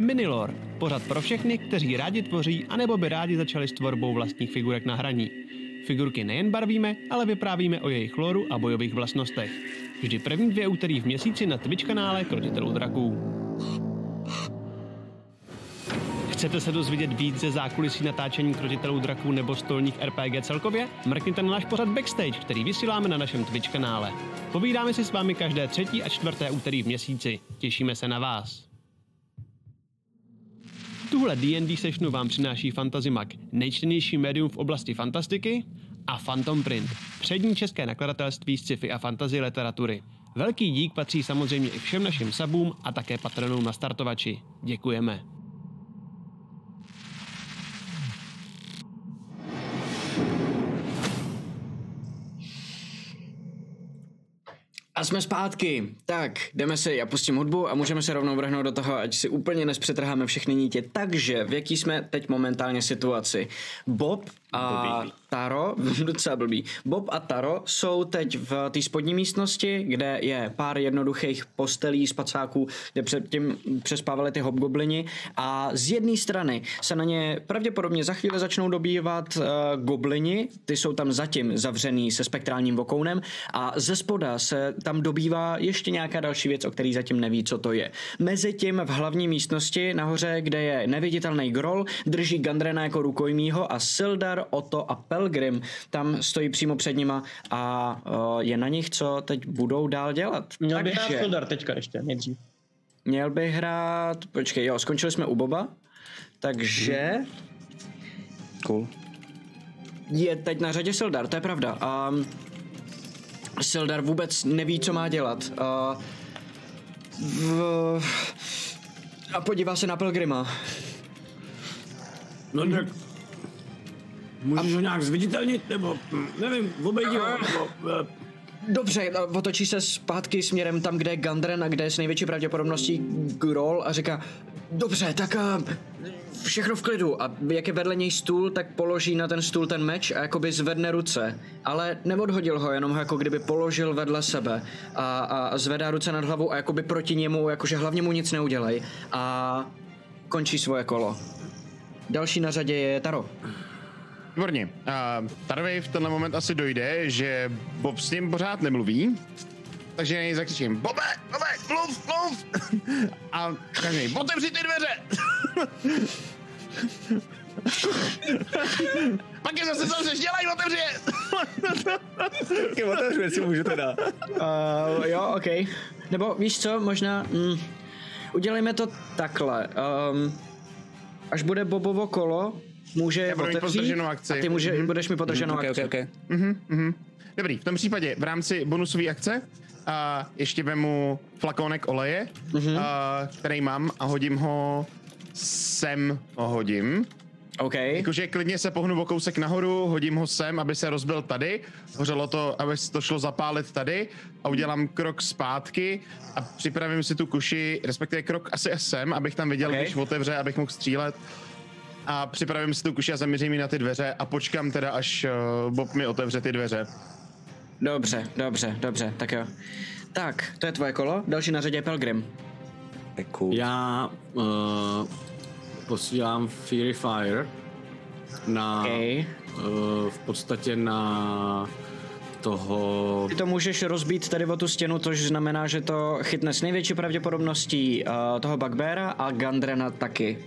Minilor, pořad pro všechny, kteří rádi tvoří, anebo by rádi začali s tvorbou vlastních figurek na hraní. Figurky nejen barvíme, ale vyprávíme o jejich loru a bojových vlastnostech. Vždy první dvě úterý v měsíci na Twitch kanále Krotitelů draků. Chcete se dozvědět víc ze zákulisí natáčení krotitelů draků nebo stolních RPG celkově? Mrkněte na náš pořad Backstage, který vysíláme na našem Twitch kanále. Povídáme si s vámi každé třetí a čtvrté úterý v měsíci. Těšíme se na vás. Tuhle D&D sessionu vám přináší Fantazimak, nejčtenější médium v oblasti fantastiky, a Phantom Print, přední české nakladatelství z sci-fi a fantasy literatury. Velký dík patří samozřejmě i všem našim sabům a také patronům na startovači. Děkujeme. A jsme zpátky. Tak, jdeme si, já pustím hudbu a můžeme se rovnou vrhnout do toho, ať si úplně nespřetrháme všechny nítě. Takže, v jaký jsme teď momentálně situaci? Bob a Blbý. Taro, docela blbý, Bob a Taro jsou teď v té spodní místnosti, kde je pár jednoduchých postelí, spacáků, kde předtím přespávali ty hobgoblini. A z jedné strany se na ně pravděpodobně za chvíli začnou dobývat uh, goblini, ty jsou tam zatím zavřený se spektrálním vokounem. A ze spoda se tam dobývá ještě nějaká další věc, o který zatím neví, co to je. Mezitím v hlavní místnosti nahoře, kde je neviditelný grol, drží Gandrena jako rukojmího a Sildar, Otto a Pelgrim tam stojí přímo před nima a uh, je na nich, co teď budou dál dělat. Měl bych Takže- hrát Sildar teďka ještě, nejdřív. Měl bych hrát, počkej, jo, skončili jsme u Boba, takže Cool. je teď na řadě Sildar, to je pravda. Um, Sildar vůbec neví, co má dělat. Uh, v, a podívá se na Pelgrima. No tak... Můžeš ho nějak zviditelnit, nebo hm, nevím, obejdi ho, nebo... eh, Dobře, a otočí se zpátky směrem tam, kde je Gandren a kde je s největší pravděpodobností Grol a říká Dobře, tak uh, všechno v klidu a jak je vedle něj stůl, tak položí na ten stůl ten meč a jakoby zvedne ruce. Ale neodhodil ho, jenom ho jako kdyby položil vedle sebe a, a zvedá ruce nad hlavou a jakoby proti němu, jakože hlavně mu nic neudělej a končí svoje kolo. Další na řadě je Taro. Výborně. Uh, Tarovi v tenhle moment asi dojde, že Bob s ním pořád nemluví, takže na něj zakřičím, Bobe, Bobe, mluv, mluv! A každý, otevři ty dveře! Pak je zase zavřeš, dělej, otevři je! Taky otevřu, jestli můžu teda. Uh, jo, OK. Nebo víš co, možná... Mm, udělejme to takhle. Um, až bude Bobovo kolo, může Já budu mít otevřít podrženou akci. a ty může, Mhm. budeš mi podrženou Ok, ok, akci. ok. Dobrý, v tom případě v rámci bonusové akce a ještě vemu flakonek oleje, Mhm. a, který mám a hodím ho sem ho hodím. OK. Jakože klidně se pohnu o kousek nahoru, hodím ho sem, aby se rozbil tady, hořelo to, aby se to šlo zapálit tady a udělám krok zpátky a připravím si tu kuši, respektive krok asi sem, abych tam viděl, Ok. když otevře, abych mohl střílet a připravím si tu kuši a zaměřím ji na ty dveře a počkám teda, až uh, Bob mi otevře ty dveře. Dobře, dobře, dobře, tak jo. Tak, to je tvoje kolo, další na řadě je Pelgrim. Cool. Já uh, posílám Fury Fire na, OK. uh, v podstatě na toho... Ty to můžeš rozbít tady o tu stěnu, což znamená, že to chytne s největší pravděpodobností uh, toho Bugbeara a Gandrena taky.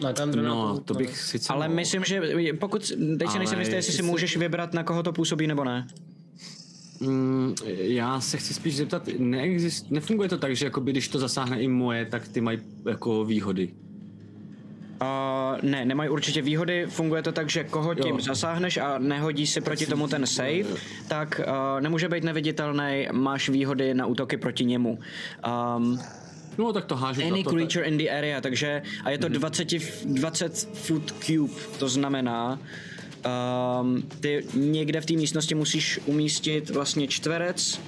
Na Gandrena No, to bych sice Ale mohl. myslím, že pokud, teď si nejsem jistý, jestli si můžeš vybrat, na koho to působí nebo ne. Mm, já se chci spíš zeptat, neexist, nefunguje to tak, že jakoby, když to zasáhne i moje, tak ty mají jako výhody. Uh, ne, nemají určitě výhody. Funguje to tak, že koho tím Jo. zasáhneš a nehodí si proti tomu ten save, tak uh, nemůže být neviditelný, máš výhody na útoky proti němu. Um, No, tak to hážu. any to, to, creature in the area, takže a je to 20, f- 20 foot cube, to znamená, um, ty někde v té místnosti musíš umístit vlastně čtverec,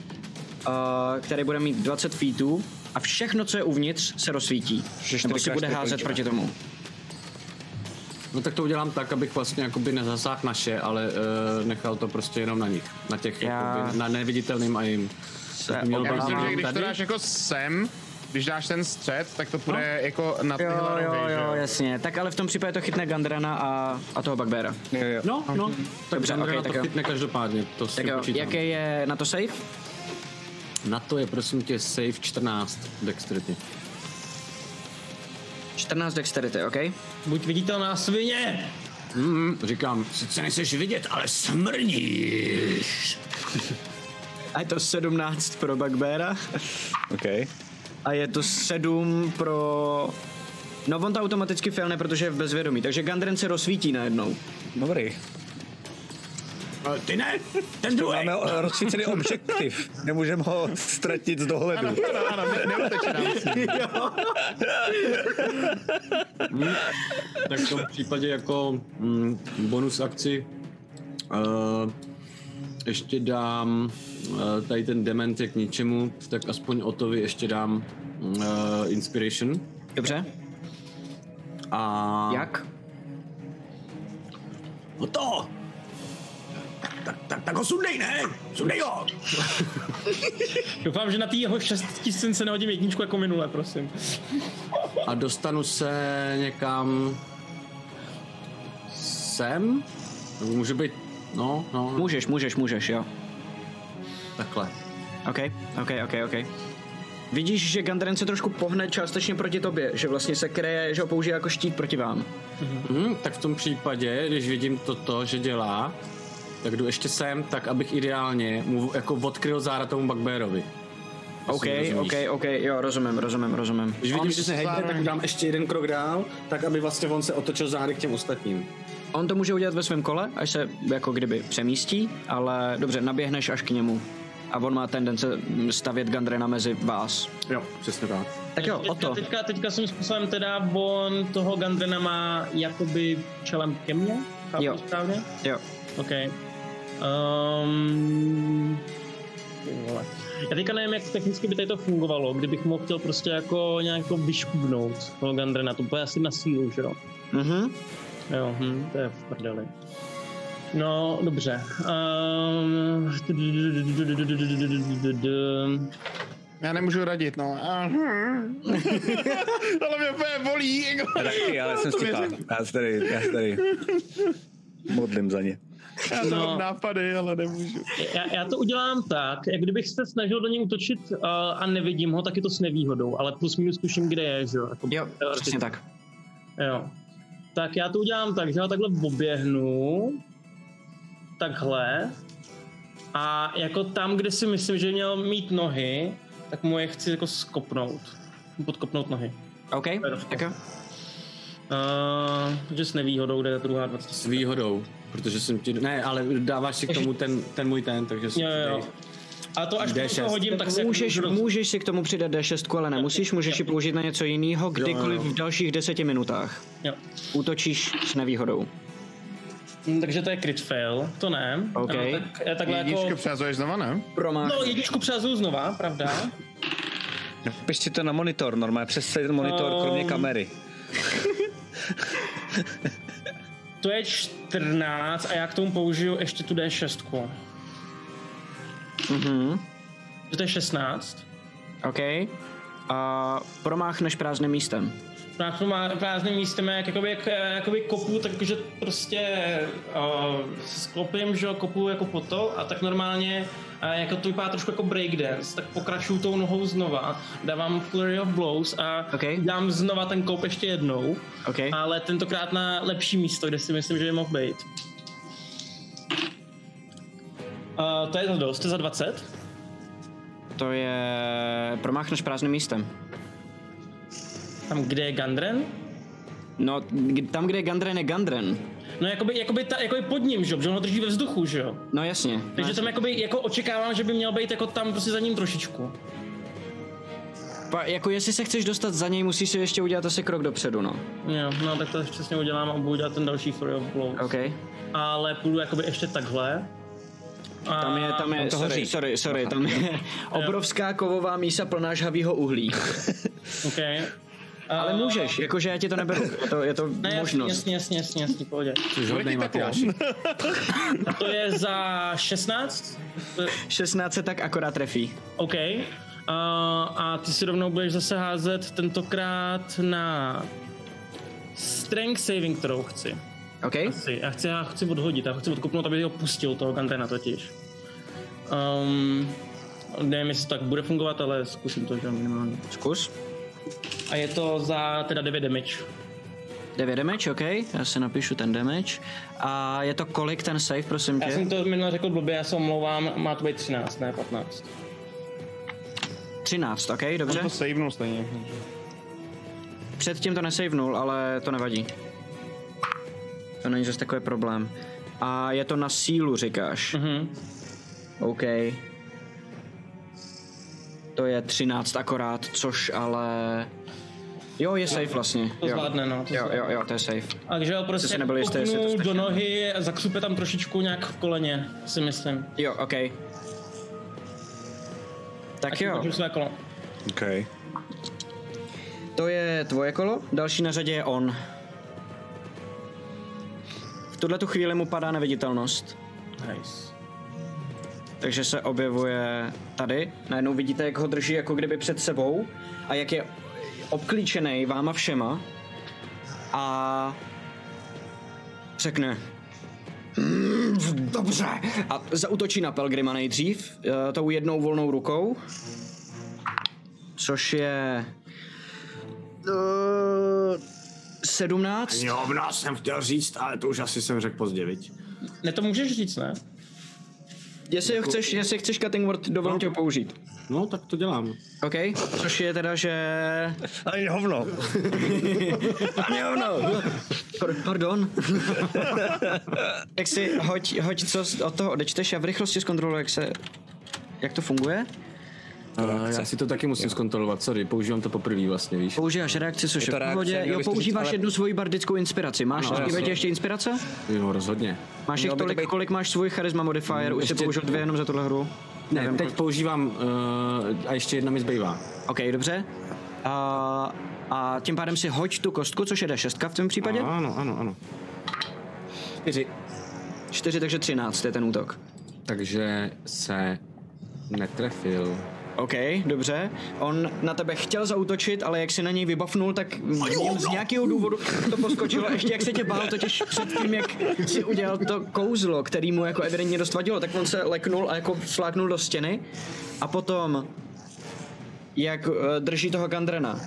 uh, který bude mít 20 feetů a všechno, co je uvnitř, se rozsvítí. Že Nebo si bude házet proti tomu. No tak to udělám tak, abych vlastně jakoby nezasáhl naše, ale uh, nechal to prostě jenom na nich. Na těch, Já- jakoby, na neviditelným a jim. Se Měl Já myslím, že když to tady? dáš jako sem, Když dáš ten střed, tak to půjde no. jako na tyhle Jo, nohy, jo, že jo, jasně. Tak ale v tom případě to chytne Gandrana a, a toho Bugbeara. Jo, jo. No, no. Tak Dobře, Andrea ok, tak to jo. chytne každopádně, to si Tak jo, počítám. jaký je na to save? Na to je prosím tě save 14 dexterity. 14 dexterity, OK? Buď viditelná svině! Mm, říkám, sice nejseš vidět, ale smrdíš. A je to 17 pro Bugbeara. OK. A je to 7 pro... No on to automaticky failne, protože je v bezvědomí, takže Gandren se rozsvítí najednou. Dobrý. Ty ne, ten druhý. Máme eh, rozsvícený objektiv. Nemůžeme ho ztratit z dohledu. Ano, ano, ne, neuteče nám s ním. Tak v tom případě jako mm, bonus akci uh, ještě dám tady ten dement je k ničemu, tak aspoň Otovi ještě dám uh, inspiration. Dobře? A Jak? Oto! Tak, tak, tak ho sundej, ne? Sundej ho! Doufám, že na té jeho šestistince nehodím jedničku jako minule, prosím. A dostanu se někam sem? Může být, no, no, Můžeš, můžeš, můžeš, jo. Takhle. OK, OK, OK, OK. Vidíš, že Gandren se trošku pohne částečně proti tobě, že vlastně se kryje, že ho použije jako štít proti vám. Mhm, tak v tom případě, když vidím toto, že dělá, tak jdu ještě sem, tak abych ideálně mu jako odkryl záda tomu Bugbearovi. OK. OK, OK, jo, rozumím, rozumím, rozumím. Když vidím, že se hejbe, tak dám ještě jeden krok dál, tak aby vlastně on se otočil zády k těm ostatním. On to může udělat ve svém kole, až se jako kdyby přemístí, ale dobře, naběhneš až k němu. A on má tendence stavět Gandrena mezi vás. Jo, přesně tak. Tak jo, o teďka, to. teďka, teďka svým způsobem teda on toho Gandrena má jakoby čelem ke mně? Chápu Jo. správně? Jo. OK. Um, já teďka nevím, jak technicky by tady to fungovalo, kdybych mohl chtěl prostě jako nějak jako vyškubnout toho Gandrena, to bude asi na sílu, že jo? Mhm. Jo, hm, to je v prdeli. No, dobře. Um, Já nemůžu radit, no. Ale mě úplně bolí. Jako. Taky, ale jsem stichá. Já se tady, já se tady modlím za ně. Já to No. mám nápady, ale nemůžu. já, já to udělám tak, jak kdybych se snažil do něj útočit uh, a nevidím ho, tak je to s nevýhodou, ale plus minus tuším, kde je, že jo? Jako, Jo, přesně tak. Jo. Tak já to udělám tak, že ho takhle oběhnu, takhle, a jako tam, kde si myslím, že měl mít nohy, tak mu je chci jako skopnout. Podkopnout nohy. OK, tak jo. Uh, že s nevýhodou jde druhá 20. S výhodou, protože jsem ti... Ne, ale dáváš si k tomu ten, ten můj ten, takže si Jo, jo, jo. A to až D6. to hodím, tak se Můžeš, můžu můžeš si k tomu přidat D6, ale nemusíš, můžeš ji použít na něco jiného kdykoliv v dalších deseti minutách. Jo. Útočíš s nevýhodou. Hm, Takže to je crit fail, to ne. OK. Ano, tak, já takhle Jedničku jako... přehazuješ znova, ne? Promách. No, jedničku přehazuju znova, pravda. Piš si to na monitor, normálně přes celý ten monitor, kromě Um, kamery. To je 14 a já k tomu použiju ještě tu D6. Mhm. To je 16. OK. A promáchneš prázdným místem. Na to má prázdným místem, jak, jakoby, jak, jakoby kopu, takže prostě uh, sklopím, že kopu jako po to a tak normálně uh, jako to vypadá trošku jako breakdance, tak pokračuju tou nohou znova, dávám flurry of blows a Ok. dám znova ten koup ještě jednou, OK. ale tentokrát na lepší místo, kde si myslím, že by mohl být. Uh, to je za dost, to je za 20. To je... Promáchneš prázdným místem. Tam, kde je Gandren? No, tam, kde je Gandren, je Gandren. No jakoby, jakoby, ta, jakoby pod ním, že jo, on ho drží ve vzduchu, že jo. No jasně. Takže tam jakoby, jako očekávám, že by měl být jako tam prostě za ním trošičku. Pa, jako jestli se chceš dostat za něj, musíš si ještě udělat asi krok dopředu, no. Jo, no tak to přesně udělám a budu dělat ten další Fury of Blows. OK. Ale půjdu jakoby ještě takhle. A Tam je, tam je, to sorry, sorry, sorry, tam je obrovská kovová mísa plná žhavýho uhlí. Okay. Ale můžeš, jakože já ti to neberu, je to, je to Ne, jasně, možnost. jasně, jasně, jasně, jasně, pohodě. Jsi hodnej Matyáši. A to je za 16? To je- 16 se tak akorát trefí. OK. a ty si rovnou budeš zase házet tentokrát na strength saving throw chci. OK? Asi. Já chci, já chci odhodit, já chci odkopnout, aby ho pustil toho Gandrena totiž. Um, nevím, jestli to tak bude fungovat, ale zkusím to, že minimálně. Zkus. A je to za teda 9 damage. 9 damage, OK, já si napíšu ten damage. A je to kolik ten save, prosím Já tě? jsem to minule řekl blbě, já se omlouvám, má to být 13, ne 15. 13, OK, On dobře. to savenul stejně. Předtím to nesavenul, ale to nevadí. To není zase takový problém. A je to na sílu, říkáš? Mhm. OK. To je 13 akorát, což ale... Jo, je safe vlastně. To jo. zvládne, no. To Jo, zvládne. jo, jo, to je safe. Takže ho prostě nebyl jistý, jestli to stačí. do nohy a zakřupe tam trošičku nějak v koleně, si myslím. Jo, OK. Tak jo, Ukončím své kolo. OK. to je tvoje kolo, další na řadě je on. V tuhle tu chvíli mu padá neviditelnost. Nice. Takže se objevuje tady. Najednou vidíte, jak ho drží jako kdyby před sebou a jak je obklíčený váma všema a řekne "Mm, Dobře. A zautočí na Pelgrima nejdřív, eh, tou jednou volnou rukou, což je uh, 17. Jo, v nás jsem chtěl říct, ale to už asi jsem řekl pozdě, viď? Ne, to můžeš říct, ne? Jestli ho chceš, jestli chceš cutting word, dovolím tě ho použít. No, tak to dělám. OK, což je teda, že... Ani hovno. Ani hovno. Par- Pardon. jak si, hoď, hoď co z- od toho odečteš, já v rychlosti zkontroluji, jak se... Jak to funguje? Uh, já si to taky musím zkontrolovat, sorry, používám to poprvé vlastně, víš? Používáš reakci, což je, to v reakce, pohodě. měl Jo, používáš ale- jednu svoji bardickou inspiraci. Máš, ano, jasně. ještě inspirace? Jo, rozhodně. Máš jich tolik, být- kolik máš svůj charisma modifier? Už jsi použil dvě jenom za tuhle hru? Ne, teď používám uh, a ještě jedna mi zbývá. OK, dobře. A, a tím pádem si hoď tu kostku, což je D6 v tom případě. Ano, ano, ano. Čtyři. 4, takže 13 je ten útok. Takže se netrefil. OK, dobře. On na tebe chtěl zautočit, ale jak si na něj vybafnul, tak z nějakého důvodu to poskočilo. Ještě jak se tě bál, totiž před tím, jak si udělal to kouzlo, který mu jako evidentně dost vadilo, tak on se leknul a jako fláknul do stěny. A potom, jak uh, drží toho Gandrena,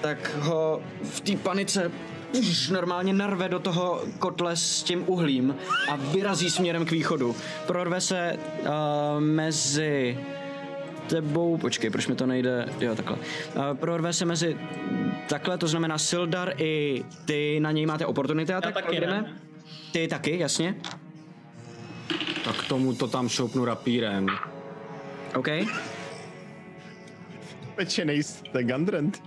tak ho v té panice už normálně narve do toho kotle s tím uhlím a vyrazí směrem k východu. Prorve se uh, mezi tebou, počkej, proč mi to nejde, jo takhle. Uh, prorve se mezi takhle, to znamená Sildar i ty na něj máte oportunity a tak, taky, ne? Ty taky, jasně. Tak k tomu to tam šoupnu rapírem. OK. Pečenej jste Gandrent.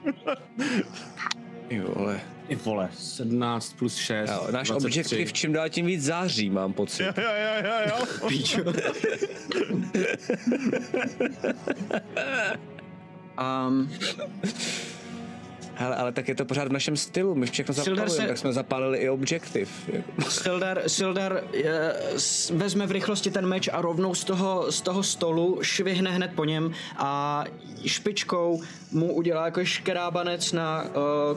Jo, ale... Ty vole. 17 plus 6. Jo, náš 23. objektiv čím dál tím víc září, mám pocit. Jo, jo, jo, jo, jo. Um, Hele, ale tak je to pořád v našem stylu, my všechno Sildar zapalujeme, se- tak jsme zapálili i objektiv. Sildar, Sildar je, s, vezme v rychlosti ten meč a rovnou z toho, z toho stolu švihne hned po něm a špičkou mu udělá jako škrábanec na uh,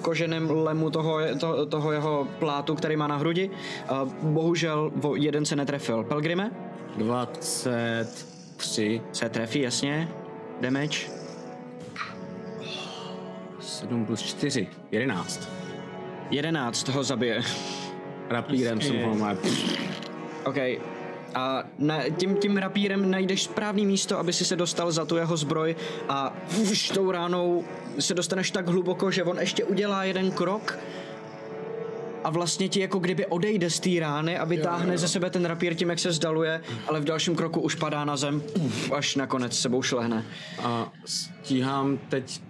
koženém lemu toho, to, toho jeho plátu, který má na hrudi. Uh, bohužel vo- jeden se netrefil. Pelgrime? 23. Se trefí, jasně. Damage. 7 plus 4. 11. 11 ho zabije. Rapírem jsem ho má. OK. A na, tím, tím rapírem najdeš správný místo, aby si se dostal za tu jeho zbroj a už tou ránou se dostaneš tak hluboko, že on ještě udělá jeden krok a vlastně ti jako kdyby odejde z té rány a vytáhne ze sebe ten rapír tím, jak se zdaluje, ale v dalším kroku už padá na zem, puf, až nakonec sebou šlehne. A stíhám teď...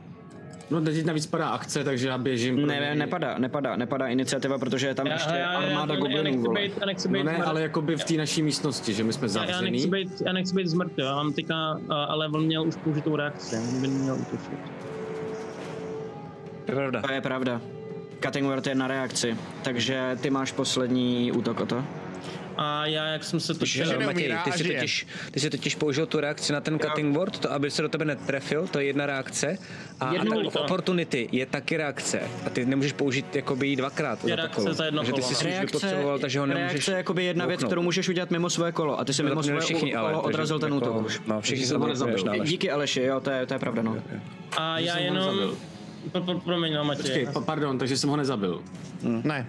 No teď navíc padá akce, takže já běžím. Ne, něj. nepadá, nepadá, nepadá iniciativa, protože je tam ještě armáda já, já, goblinů, nechci vole. být, já nechci No být ne, zmrt- ale jakoby v té naší místnosti, že my jsme já, já, zavřený. nechci být, já nechci být zmrt, jo. Já mám teďka, ale on měl už použitou reakci, on by měl útočit. To je pravda. To je pravda. Cutting Word je na reakci, takže ty máš poslední útok o to. A já, jak jsem se točil... že Matěj, ty a jsi, totiž, ty jsi totiž použil tu reakci na ten cutting board, to aby se do tebe netrefil, to je jedna reakce. A Jednou Attack of to. Opportunity je taky reakce. A ty nemůžeš použít jakoby jí dvakrát. Je za reakce takovou. za jedno Takže ty kolo, jsi no. si už vypotřeboval, takže ho nemůžeš reakce je jakoby jedna věc, bouchnout. kterou můžeš udělat mimo své kolo a ty si To mimo své všichni, ale, kolo takže odrazil ten jako- útok už. No, všichni se to nezabil. Díky Aleši, jo, to je, to je pravda, no. A já jenom... pro, promiň, no, Matěj. Počkej, pa- pardon, takže jsem ho nezabil. Ne.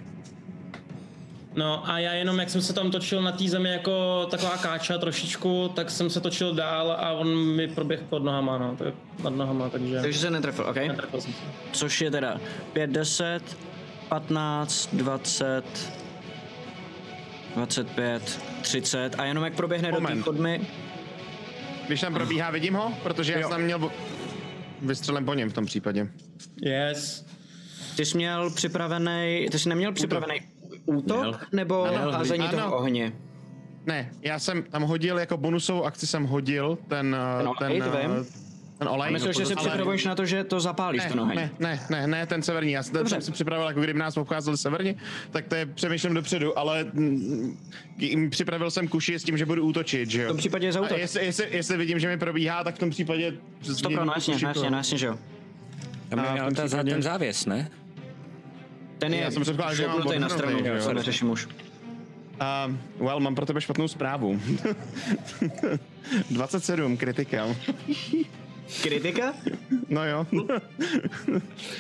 No a já jenom, jak jsem se tam točil na té zemi jako taková káča trošičku, tak jsem se točil dál a on mi proběh pod nohama, no, tak nad nohama, takže... Takže se netrefil, OK? Netrefil jsem se. Což je teda 5, 10, 15, 20, 25, 30 a jenom jak proběhne do té Moment. chodmy, Když tam probíhá, vidím ho? Protože já jsem tam měl... Vystřelem po něm v tom případě. Yes. ty jsi měl připravený, ty jsi neměl připravený útok, Měl. nebo Měl. házení Ano. toho ohně? Ne, já jsem tam hodil jako bonusovou akci jsem hodil ten... eh, Ten olej, to eh, vím. ten olej. Myslím, že si Ale- připravuješ na to, že to zapálíš Ne, ten oheň. ne, ne, ne, ne, ten severní. Já jsem, ten Dobře. jsem si připravil, jako kdyby nás obcházeli severně, tak to je přemýšlím dopředu, ale mm, mm, připravil jsem kuši s tím, že budu útočit, že jo. V tom případě je za A útok. jestli, jestli, jestli, vidím, že mi probíhá, tak v tom případě... Stopro, no jasně, no jasně, no jasně, že jo. Ale tom ta, případě- ten závěs, ne? Ten je Já jsem předpokládal, že mám na stranu, že jo. co neřeším už. Uh, well, mám pro tebe špatnou zprávu. 27, kritika. Kritika? No jo.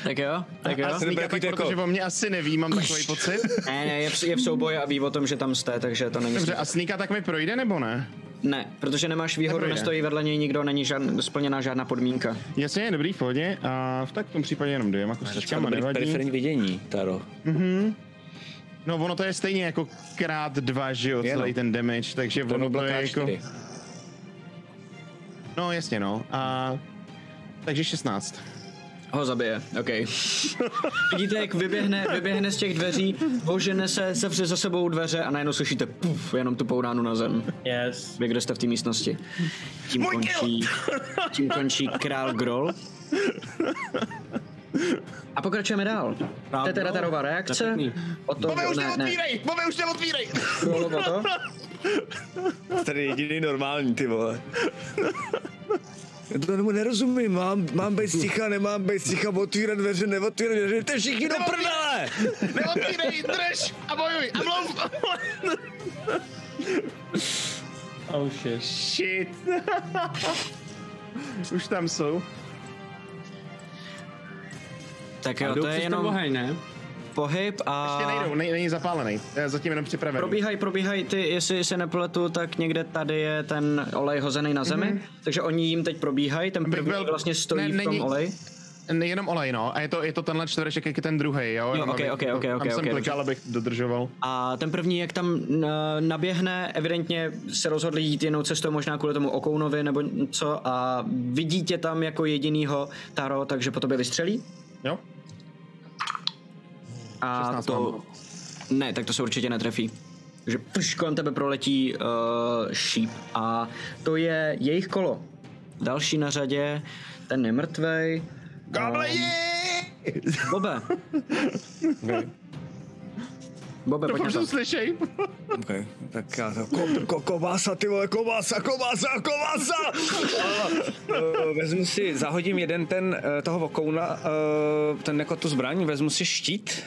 Tak jo, tak jo. A sníka Taky tak, jako- protože o mě asi neví, mám takový pocit. Ne, ne, je v, je v souboji a ví o tom, že tam jste, takže to není Dobře, a sníka tak mi projde, nebo ne? Ne, protože nemáš výhodu, Neprojde. nestojí vedle něj nikdo, není žádn, splněná žádná podmínka. Jasně, je dobrý, v pohodě. A v tak v tom případě jenom dvěma kostičkama dobrý nevadí. periferní vidění, Taro. No ono to je stejně jako krát dva, že jo, Je, no. celý ten damage, takže To ono bylo to je jako... K4. No jasně no. A... Takže 16. Ho zabije, OK. Vidíte, jak vyběhne, vyběhne z těch dveří, ožene se, zavře za sebou dveře a najednou slyšíte puf, jenom tu pouránu na zem. Yes. Vy, kdo jste v té místnosti. Tím končí, tím končí král Grol. A pokračujeme dál. To je teda Tarová reakce. O to, Bove, už ne, ne, neotvírej! Bove, už neotvírej! Grolovo to. Tady je jediný normální, ty vole. Já to tomu nerozumím, mám, mám být sticha, nemám být sticha, otvírat dveře, neotvírat dveře, to je všichni do prdele! Neotvírej, drž a bojuj a mluv! Oh shit. Shit. už tam jsou. Tak jo, to je jenom oheň, ne? Pohyb a... Ještě nejdou, nej, není zapálený. Zatím jenom připravený. Probíhají, probíhají ty, jestli se nepletu, tak někde tady je ten olej hozený na zemi, mm-hmm. takže oni jim teď probíhají, ten první byl- vlastně stojí ne, v tom není- oleji. Jenom olej, no. A je to, je to tenhle čtvereček, jak je ten druhý, jo? Jenom ok, abych- ok, ok, Tam jsem ok, klikal, abych dodržoval. A ten první, jak tam naběhne, evidentně se rozhodli jít jinou cestou, možná kvůli tomu okounovi nebo co, a vidí tě tam jako jedinýho Taro, takže po tobě vystřelí. Jo? A 16 to... Ne, tak to se určitě netrefí. že pš, kolem tebe proletí uh, šíp a to je jejich kolo. Další na řadě, ten je mrtvej. Goblini! Bobe. Bobe, pojď Doufám, na že to. slyšej. Okay, tak já to, ko, ko, kovása, ty vole, kovása, kovása, kovása! A, uh, vezmu si, zahodím jeden ten, uh, toho vokouna, uh, ten jako tu zbraň, vezmu si štít,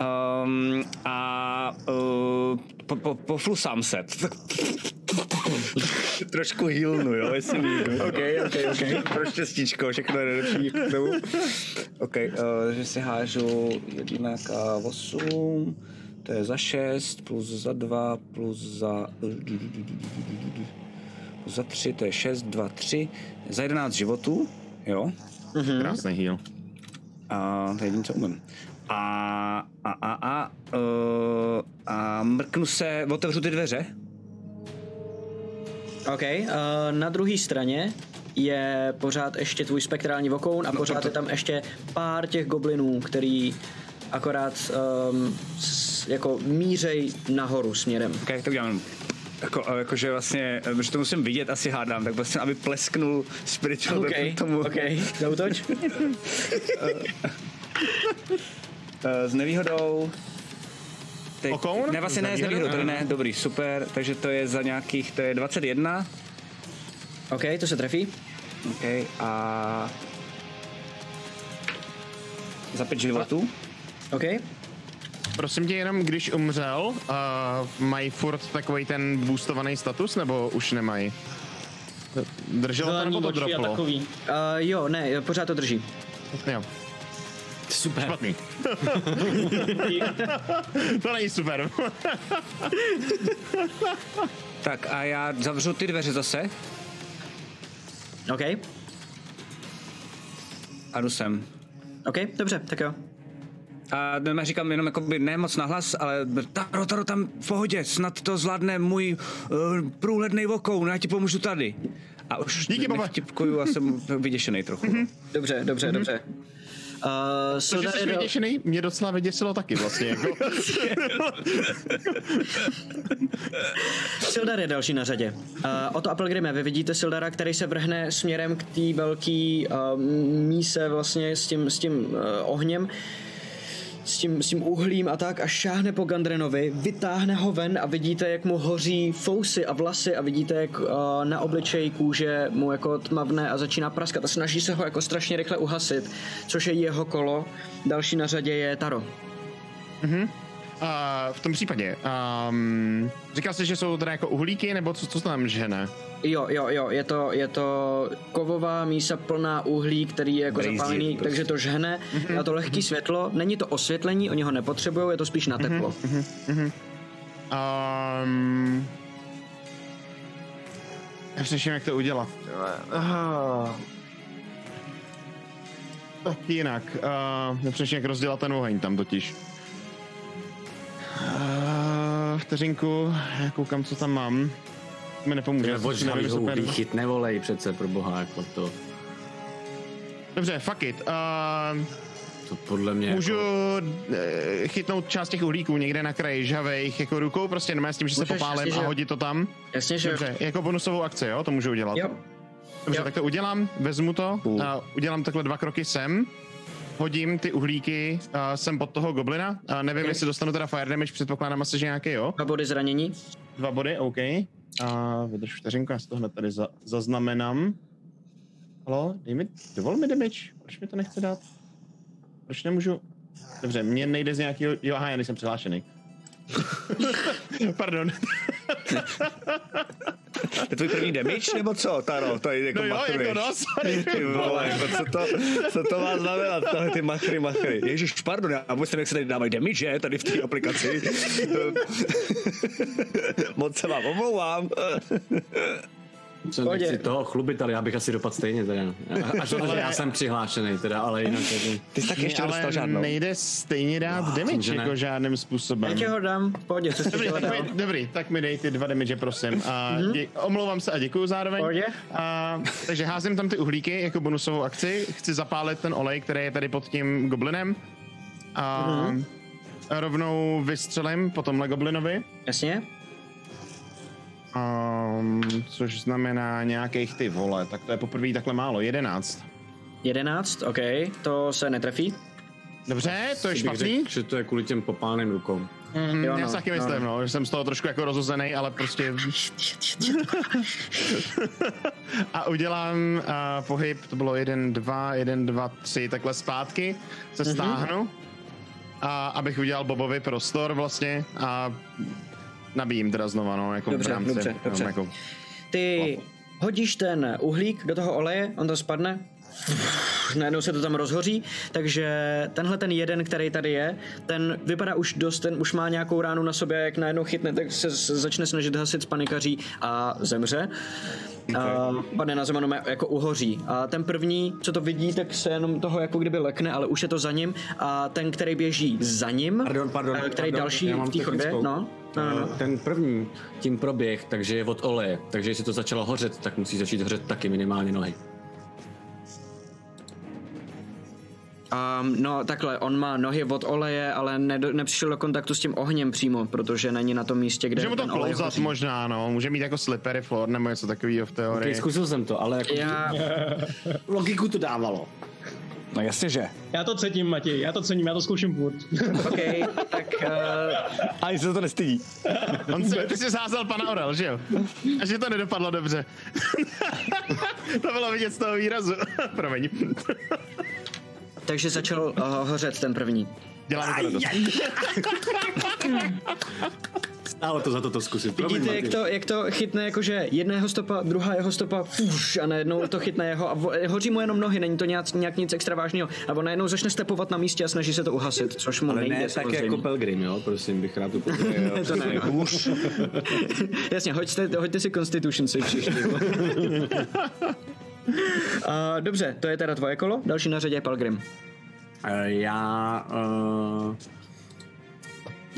um, a uh, po, po, poflusám se. Trošku healnu, jo, jestli můžu. OK, OK, OK. Pro štěstíčko, všechno je nejlepší k tomu. OK, uh, že si hážu jednak a 8, to je za 6, plus za 2, plus za... Plus za 3, to je 6, 2, 3, za 11 životů, jo. Krásný heal. A to je jediné, co umím. A, a, a, a, uh, a mrknu se, otevřu ty dveře. OK, uh, na druhé straně je pořád ještě tvůj spektrální vokoun a No, pořád to- je tam ještě pár těch goblinů, který akorát um, s, jako mířej nahoru směrem. Ok, to udělám. Jako, eh, jakože vlastně, eh, protože to musím vidět, asi hádám, tak vlastně, aby plesknul spiritual OK, weapon tomu. OK, zautoč. Eh, s nevýhodou teď, Okoun? ne, vlastně ne, výhru, výhru? to ne, dobrý, super, takže to je za nějakých, to je 21, OK, to se trefí. OK, a za 5 životů. OK. Prosím tě, jenom když umřel, uh, mají furt takový ten boostovaný status, nebo už nemají? Drželo to nebo to droplo? takový. Uh, jo, ne, pořád to drží. Jo, Super. špatný. to není super. Tak a já zavřu ty dveře zase OK. a jdu sem. OK, dobře, tak jo. A já říkám jenom jakoby ne moc nahlas, ale Taro, Taro, tam v pohodě, snad to zvládne můj uh, průhledný vokoun, já ti pomůžu tady. A už Díky, Bobe. nevtipkuju a jsem vyděšený trochu. Dobře, dobře, dobře. Uh, To, že jsi vyděšený, mě docela vyděsilo taky vlastně. Jako. Sildar je další na řadě. Uh, o to Applegrime, vy vidíte Sildara, který se vrhne směrem k té velký uh, míse vlastně s tím, s tím uh, ohněm s tím, s tím uhlím a tak a šáhne po Gandrenovi, vytáhne ho ven a vidíte, jak mu hoří fousy a vlasy a vidíte, jak uh, na obličeji kůže mu jako tmavne a začíná praskat a snaží se ho jako strašně rychle uhasit, což je jeho kolo. Další na řadě je Taro. A v tom případě, um, říkal jsi, že jsou teda jako uhlíky, nebo co, co to tam žene? Jo, jo, jo, je to, je to kovová mísa plná uhlí, který je jako Brejzí, zapálený, prostě. takže to žhne. A to lehký světlo, není to osvětlení, oni ho nepotřebují, je to spíš na teplo. Um, já přeším, jak to udělat. Tak jinak. Uh, já přeším, jak rozdělat ten oheň tam totiž. Uh, vteřinku, já koukám, co tam mám. To mi nepomůže. Nebo jestli úplně- výchyt nevolej přece pro boha, jako to. Dobře, fuck it. Uh, To podle mě Můžu jako, eh, chytnout část těch uhlíků někde na kraji žavejch, jako rukou, prostě jenom s tím, že se Můžeš, popálím jasně, a hodit to tam. Jasně, že Dobře, jako bonusovou akci, jo, to můžu udělat. jo. Dobře, jo. tak to udělám, vezmu to a udělám takhle dva kroky sem. Hodím ty uhlíky uh, sem pod toho goblina. Uh, nevím, Ok. jestli dostanu teda fire damage, předpokládám asi, že nějaký, jo. Dva body zranění. Dva body, OK. A vydrž vteřinku, já si to hned tady za, zaznamenám. Halo, dej mi, dovol mi damage, proč mi to nechce dát? Proč nemůžu? Dobře, mně nejde z nějakého, jo, aha, já nejsem přihlášený. Pardon. To je tvůj první damage, nebo co, Taro? To je jako No jo, jako no, sorry. Ty vole, jako co to, co to má znamenat, tohle ty machry, machry. Ježiš, pardon, já vůbec nevím, jak se tady dávají damage, tady v té aplikaci. Moc se vám omlouvám. Se Pohodě. nechci toho chlubit, ale já bych asi dopadl stejně teda. Až to, že já jsem přihlášený teda, ale jinak jako... Ty jsi taky ještě ale dostal žádnou. nejde stejně dát damage že ne. jako žádným způsobem. Já ti ho dám, pohodě, co jsi Dobrý, tak mi, dobrý, tak mi dej ty dva damage, prosím. A dě, omlouvám se a děkuju zároveň. Pohodě. A, takže házím tam ty uhlíky jako bonusovou akci. Chci zapálit ten olej, který je tady pod tím goblinem. A rovnou vystřelím po tomhle goblinovi. Jasně? Um, což znamená nějakých ty vole, tak to je poprvé takhle málo, 11. 11, OK, to se netrefí. Dobře, to je špatný. řekl, že to je kvůli těm popálným rukou. Mm, Jo, já no, si taky no, myslím, no, že jsem z toho trošku jako rozozený, ale prostě... a udělám uh, pohyb, to bylo 1, 2, 1, 2, 3, takhle zpátky, se Mhm. stáhnu, a abych udělal Bobovi prostor vlastně a nabíjím teda znova, no, jako Dobře, v rámci. dobře, dobře. Jako, Ty hodíš ten uhlík do toho oleje, on to spadne, najednou se to tam rozhoří, takže tenhle ten jeden, který tady je, ten vypadá už dost, ten už má nějakou ránu na sobě, jak najednou chytne, tak se začne snažit hasit spanikaří a zemře. A padne na zem, jako uhoří. A ten první, co to vidí, tak se jenom toho jako kdyby lekne, ale už je to za ním. A ten, který běží za ním, Pardon, pardon. a který pardon, další v té chodbě, no, no. Eh, Ten první tím proběh, takže je od oleje. Takže jestli to začalo hořet, tak musí začít hořet taky minimálně nohy. Um, no takhle, on má nohy od oleje, ale ne, nepřišel do kontaktu s tím ohněm přímo, protože není na tom místě, kde může mu to klouzat možná, no, může mít jako slippery floor nebo něco takového v teorii. Okay, zkusil jsem to, ale jako Já, logiku to dávalo. No jasně, že. Já to cením, Matěj, já to cením, já to zkouším furt. OK, tak uh, Ani se to nestydí. On se, ty jsi sázel pana Orel, že jo? A že to nedopadlo dobře. to bylo vidět z toho výrazu. Promiň. takže začal uh, hořet ten první. Děláme to radost. Stálo to za to to zkusit. Promiň, Vidíte, jak Matěj. to, jak to chytne jakože jedna jeho stopa, druhá jeho stopa, fuš, a najednou to chytne jeho a vo, hoří mu jenom nohy, není to nějak, nějak nic extra vážného. A on najednou začne stepovat na místě a snaží se to uhasit, což mu Ale nejde ne tak jako Pelgrim, jo, prosím, bych rád upozornil. to ne. Jasně, hoďte, hoďte si Constitution si všichni. A, dobře, to je teda tvoje kolo, další na řadě je Pelgrim. Eh, Já uh,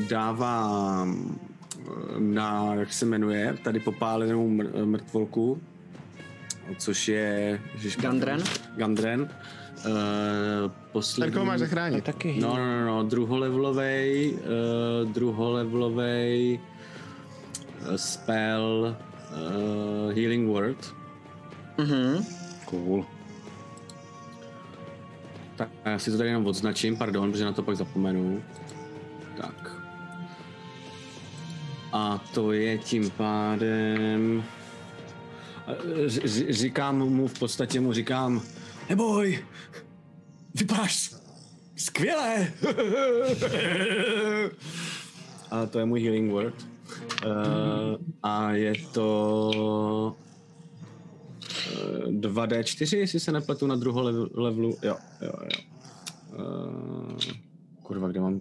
dávám eh, na, jak se jmenuje, tady popálenou mr- mrtvolku, což je... Ježiš, Gandren? Gandren. Uh, poslední... Tak ho máš zachránit. Taky. No, no, no, no druholevelovej, uh, druholevelovej uh, spell uh, Healing Word. Mhm. Cool. Tak já si to tady jenom odznačím, pardon, protože na to pak zapomenu. Tak. A to je tím pádem... Ř- Říkám mu, v podstatě mu říkám, neboj, vypadáš skvěle. A to je můj healing word. Uh, a je to 2D4, jestli se nepletu na druhou lev- levelu. Jo, jo, jo. Uh, kurva, kde mám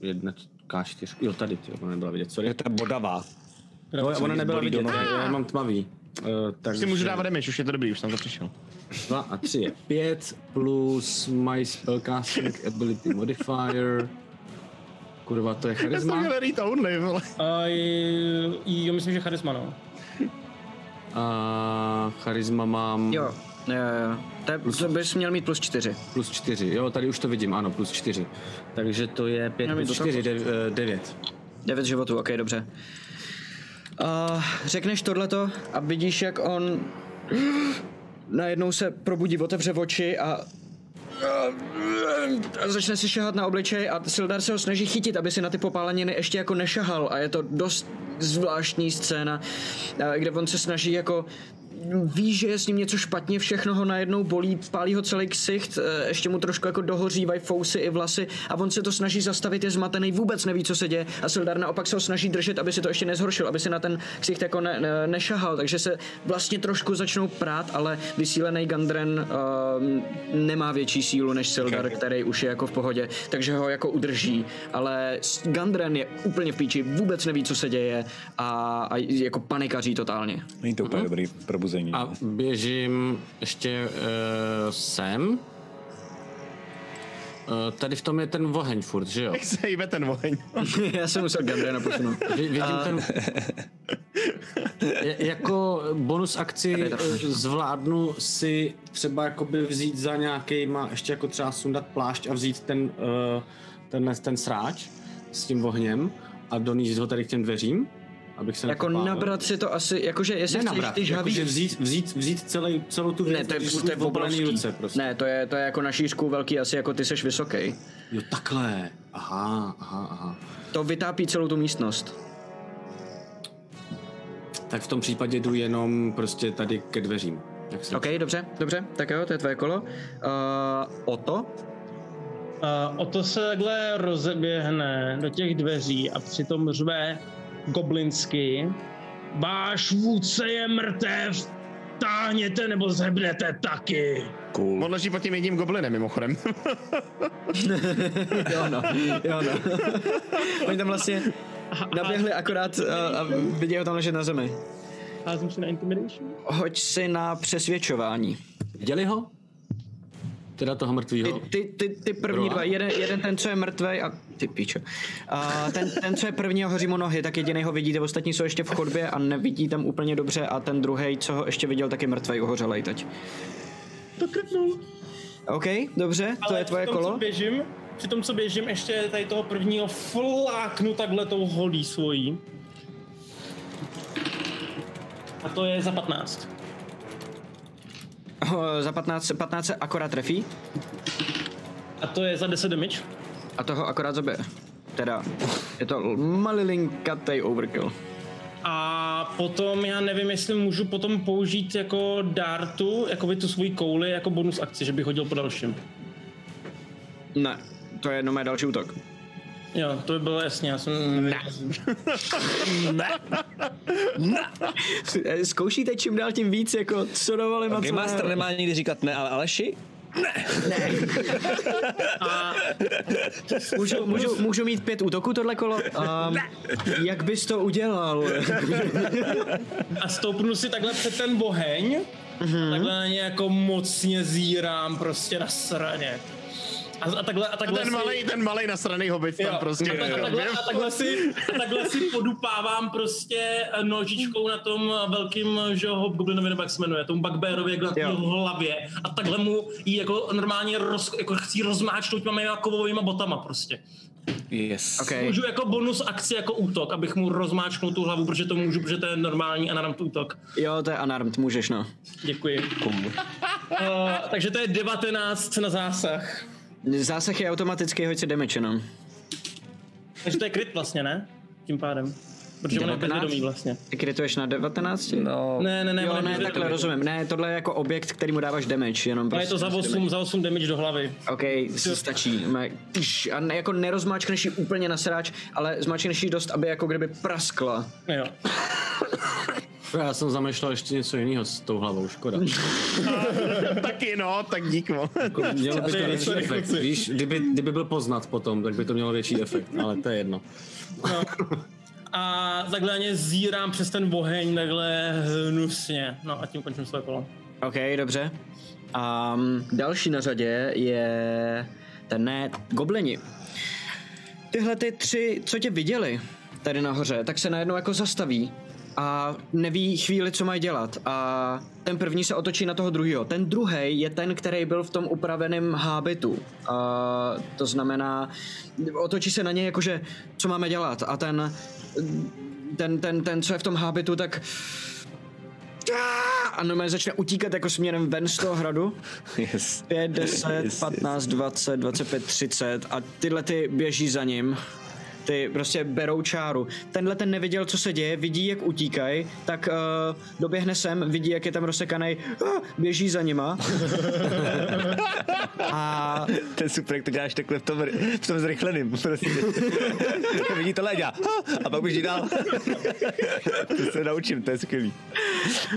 jedna K4. Jo, tady, ty, ona nebyla vidět, sorry. Je to bodavá. No, ona nebyla vidět, nohy. já, já mám tmavý. Uh, takže Si můžu dávat damage, už je to dobrý, už jsem to přišel. 2 a 3 je 5 plus my spellcasting ability modifier. Kurva, to je Já jsem charisma. měl read only, vole. A jo, myslím, že charisma, no. A charisma mám Jo, jo, jo. To, je, to bys měl mít plus čtyři. plus 4. Jo, tady už to vidím, ano, plus 4. Takže to je 5 Já mi plus to 4, 9. Devět životů, ok, dobře. Uh, řekneš tohleto a vidíš, jak on najednou se probudí, otevře oči a a začne si šahat na obličej a Sildar se ho snaží chytit, aby si na ty popáleniny ještě jako nešahal a je to dost zvláštní scéna, a kde on se snaží jako ví, že je s ním něco špatně, všechno ho najednou bolí, pálí ho celý ksicht, eh, ještě mu trošku jako dohořívají fousy i vlasy a on se to snaží zastavit, je zmatený, vůbec neví, co se děje a Sildar naopak se ho snaží držet, aby si to ještě nezhoršil, aby si na ten ksicht jako ne, ne, nešahal, takže se vlastně trošku začnou prát, ale vysílený Gandren uh, nemá větší sílu než Sildar, okay. který už je jako v pohodě, takže ho jako udrží, ale Gandren je úplně v píči, vůbec neví, co se děje a, a jako panikaří totálně. Není to úplně dobrý probuzení. A běžím ještě uh, sem. Uh, tady v tom je ten oheň furt, že jo? Jak se hýbe ten oheň. Já jsem musel Gandrena posunout. Vy- Vidím ten... Je- jako bonus akci eh, zvládnu si třeba jakoby vzít za nějakýma, ještě jako třeba sundat plášť a vzít ten, uh, tenhle ten sráč s tím ohněm a doníst ho tady k těm dveřím, abych se Jako nabrat si to asi, jakože jestli ne chceš nabrat, ty žhavý... jakože vzít, vzít, vzít celý, celou tu věc, Ne, to je, když to je v obrovský. ruce prostě. Ne, to je, to je jako na šířku velký, asi jako ty seš vysoký. Jo, takhle. Aha, aha, aha. To vytápí celou tu místnost. Tak v tom případě jdu jenom prostě tady ke dveřím. Jak se OK, dobře, dobře, tak jo, to je tvoje kolo. Uh, Oto? Uh, o to se takhle rozeběhne do těch dveří a přitom řve goblinsky. Váš vůdce je mrtev, táhněte nebo zhebnete taky. Cool. On leží pod tím jedním goblinem, mimochodem. jo no, jo no. Oni tam vlastně naběhli akorát a, a viděli ho tam ležet na zemi. Házím si na intimidation. Hoď si na přesvědčování. Viděli ho? Teda toho Ty, mrtvýho. ty, ty, ty první dva, jeden, jeden ten, co je mrtvej a ty píčo. A ten, ten, co je první a hoří mu nohy, tak jediný ho vidíte, ostatní jsou ještě v chodbě a nevidí tam úplně dobře a ten druhý, co ho ještě viděl, tak je mrtvej, uhořelej teď. To krvnul. OK, dobře, to je tvoje tom, kolo. Co běžím, při tom, co běžím, ještě tady toho prvního fláknu takhle tou holí svojí. A to je za 15. za 15, 15 se akorát trefí A to je za 10 damage. a toho akorát zabije. Teda, je to malilinkatej overkill. A potom já nevím, jestli můžu potom použít jako dartu, jako by tu svoji kouli, jako bonus akci, že bych hodil po dalším. Ne, to je jenom mé další útok. Jo, to by bylo jasně, já jsem... Ne. Eh, Zkoušíte čím dál tím víc, jako co dovolím a co Master ne. nemá nikdy říkat ne, ale Aleši? A Můžu, můžu, můžu mít pět útoků tohle kolo? Um, jak bys to udělal? a stoupnu si takhle před ten boheň, mm-hmm. takhle na ně jako mocně zírám prostě na straně. A, a takhle, a A takhle ten si, malej, ten malej nasraný hobit tam jo, prostě. a, tak, a, takhle, a, takhle si, a takhle si podupávám prostě nožičkou na tom velkým, že jo, hobgoblinovi, nebo jak se jmenuje, tomu bugbearovi, jak na hlavě a takhle mu jí jako normálně roz, jako chci rozmáčknout těma kovovými botama prostě. Yes. Okay. Můžu jako bonus akci, jako útok, abych mu rozmáčknul tu hlavu, protože to můžu, protože to je normální unarmed útok. Jo, to je unarmed, můžeš no. Děkuji. Uh, takže to je 19 na zásah. Zásah je automatický, hoď si damage jenom. Takže to je crit vlastně, ne? Tím pádem. Protože on je 19? bezvědomý vlastně. Ty krituješ na 19? No, Ne, ne, ne, Jo, ne, bezvědomý. takhle rozumím. Ne, tohle je jako objekt, který mu dáváš damage, jenom Ale je to za 8, za 8 damage do hlavy. OK, si stačí. Tyš, A ne, jako nerozmáčkneš ji úplně na sráč, ale zmáčkneš ji dost, aby jako kdyby praskla. Jo. Já jsem zamýšlel ještě něco jiného s tou hlavou, škoda. Taky no, tak dík mo. Jako, mělo by to větší efekt. Víš, kdyby, kdyby byl poznat potom, tak by to mělo větší efekt, ale to je jedno. No. A takhle na ně zírám přes ten oheň takhle hnusně. No a tím končím své kolo. OK, dobře. Um, další na řadě je ten ne, goblini. Tyhle ty tři, co tě viděli tady nahoře, tak se najednou jako zastaví a neví chvíli, co mají dělat. A ten první se otočí na toho druhého. Ten druhý je ten, který byl v tom upraveném hábitu. A to znamená, otočí se na něj jakože, co máme dělat. A ten, ten, ten, ten, co je v tom hábitu, tak a normálně začne utíkat jako směrem ven z toho hradu. yes. 5, 10, Yes, 15, 20, 25, 30 a tyhle ty běží za ním. Ty prostě berou čáru. Tenhle ten neviděl, co se děje, vidí, jak utíkají, tak uh, doběhne sem, vidí, jak je tam rozsekaný, uh, běží za nima. a To je super, jak to děláš takhle v tom, v tom zrychleným. Prostě. Vidí to a a pak běží dál. to se naučím, to je skvělý.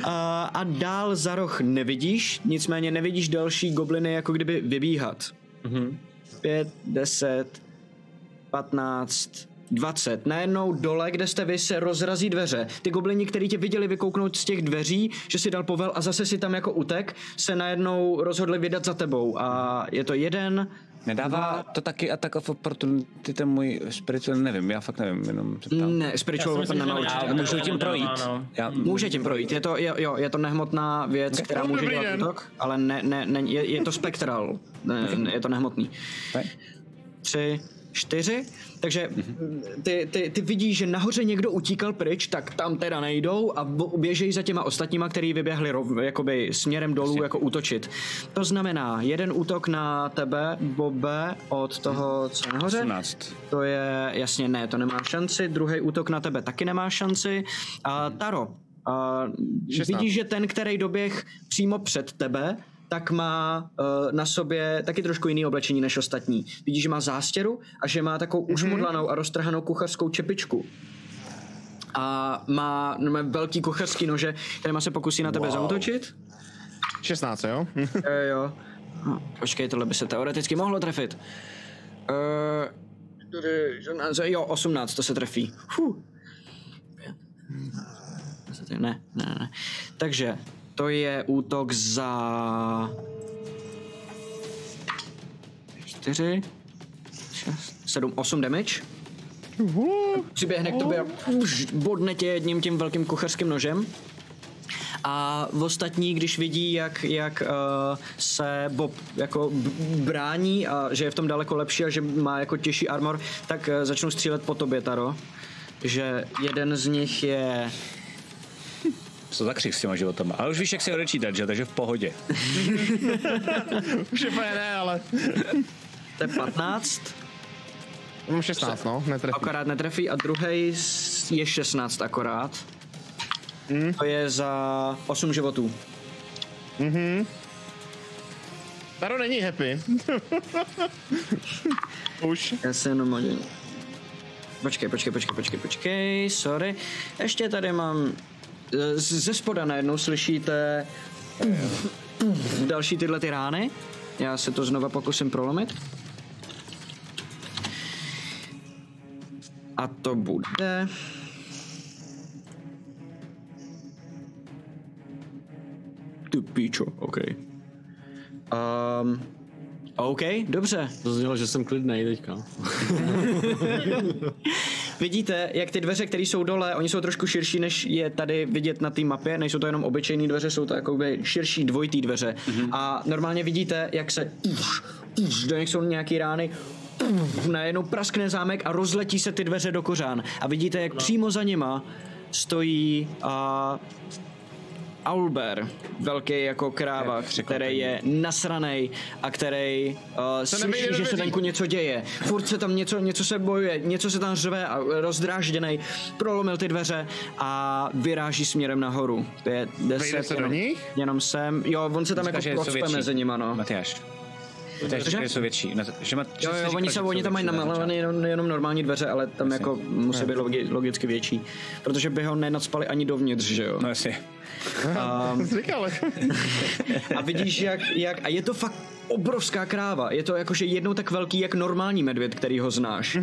A, a dál za roh nevidíš, nicméně nevidíš další gobliny jako kdyby vybíhat. Mm-hmm. 5, 10, 15, 20. Najednou dole, kde jste vy, se rozrazí dveře. Ty goblini, který tě viděli vykouknout z těch dveří, že si dal povel a zase si tam jako utek, se najednou rozhodli vydat za tebou. A je to jeden, Nedává to taky attack of opportunity ten můj spiritual, nevím, já fakt nevím, jenom se ptám. ne, spiritual weapon nemá určitě. Já můžu tím projít. Ano. Já, Může tím projít, je to, je, jo, je to nehmotná věc, která může dělat útok, ale ne, ne, ne, je, je to spektral, ne, ne, je to nehmotný. Ne? Tři, čtyři, takže ty, ty, ty vidíš, že nahoře někdo utíkal pryč, tak tam teda nejdou a běžejí za těma ostatníma, který vyběhli rov, jakoby směrem dolů jako útočit. To znamená, jeden útok na tebe, Bobe, od toho, co je nahoře. 18. To je, jasně ne, to nemá šanci. Druhý útok na tebe taky nemá šanci. A Taro, a 16. vidíš, že ten, který doběh přímo před tebe, tak má uh, na sobě taky trošku jiný oblečení než ostatní. Vidíš, že má zástěru a že má takovou Mhm. ušmudlanou a roztrhanou kuchařskou čepičku. A má, no, má velký kuchařský nože, kterýma se pokusí na tebe wow. zautočit. 16, jo? E, jo. Počkej, tohle by se teoreticky mohlo trefit. E, jo, 18, to se trefí. Fuh. Ne, ne, ne. Takže to je útok za... 4, 6, 7, 8 damage. Přiběhne k tobě a bodne tě jedním tím velkým kuchařským nožem. A v ostatní, když vidí, jak, jak uh, se Bob jako brání a že je v tom daleko lepší a že má jako těžší armor, tak uh, začnou střílet po tobě, Taro. Že jeden z nich je Co za křik s těma životama. Ale už víš, jak se odečítat, že? Takže v pohodě. Už úplně ne, ale... To je 15, Mám 16, no, netrefí. akorát netrefí a druhý je 16 akorát. To je za 8 životů. Taro není happy. Už. Já se jenom hodím. Počkej, počkej, počkej, počkej, počkej, sorry. Ještě tady mám... eh, Ze spoda najednou slyšíte další tyhle ty rány. Já se to znova pokusím prolomit. A to bude... Ty píčo, OK. Um, OK, dobře. To znělo, že jsem klidnej teďka. Vidíte, jak ty dveře, které jsou dole, oni jsou trošku širší, než je tady vidět na té mapě. Nejsou to jenom obyčejné dveře, jsou to jakoby širší dvojitý dveře. Mm-hmm. A normálně vidíte, jak se uš, uš, do nich jsou nějaký rány, najednou praskne zámek a rozletí se ty dveře do kořán. A vidíte, jak přímo za nima stojí a Aulber, velký jako kráva, který je nasranej a který uh, slyší, do že se venku něco děje. Furt se tam něco, něco se bojuje, něco se tam řve a rozdrážděnej, prolomil ty dveře a vyráží směrem nahoru. To je deset, se do jenom, nich? jenom sem, jo, on se tam Říká, že jako procpe větší. mezi nima, no. Matyáš. Matyáš, Cože? že jsou větší. Na- Že má, Jo, jo, oni, se, oni tam mají namalované jenom, jenom normální dveře, ale tam jako musí být logi, logicky větší. Protože by ho nenacpali ani dovnitř, že jo? No jasně. Jsi říkal, A vidíš, jak, jak, a je to fakt obrovská kráva. Je to jakože jednou tak velký, jak normální medvěd, který ho znáš.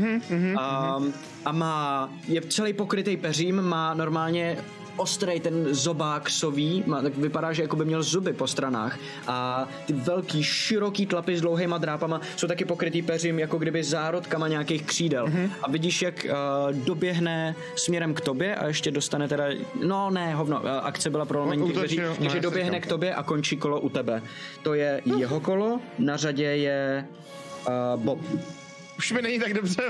A, a má, je celý pokrytý peřím, má normálně ostrý ten zobák sový, má, tak vypadá, že jako by měl zuby po stranách a ty velký, široký tlapy s dlouhýma drápama jsou taky pokrytý peřím, jako kdyby zárodkama nějakých křídel. A vidíš, jak uh, doběhne směrem k tobě a ještě dostane teda, no ne, hovno, uh, akce byla prolomení těch dveří, no, takže doběhne k tobě a končí kolo u tebe. To je jeho kolo, na řadě je uh, Bob. už mi není tak dobře.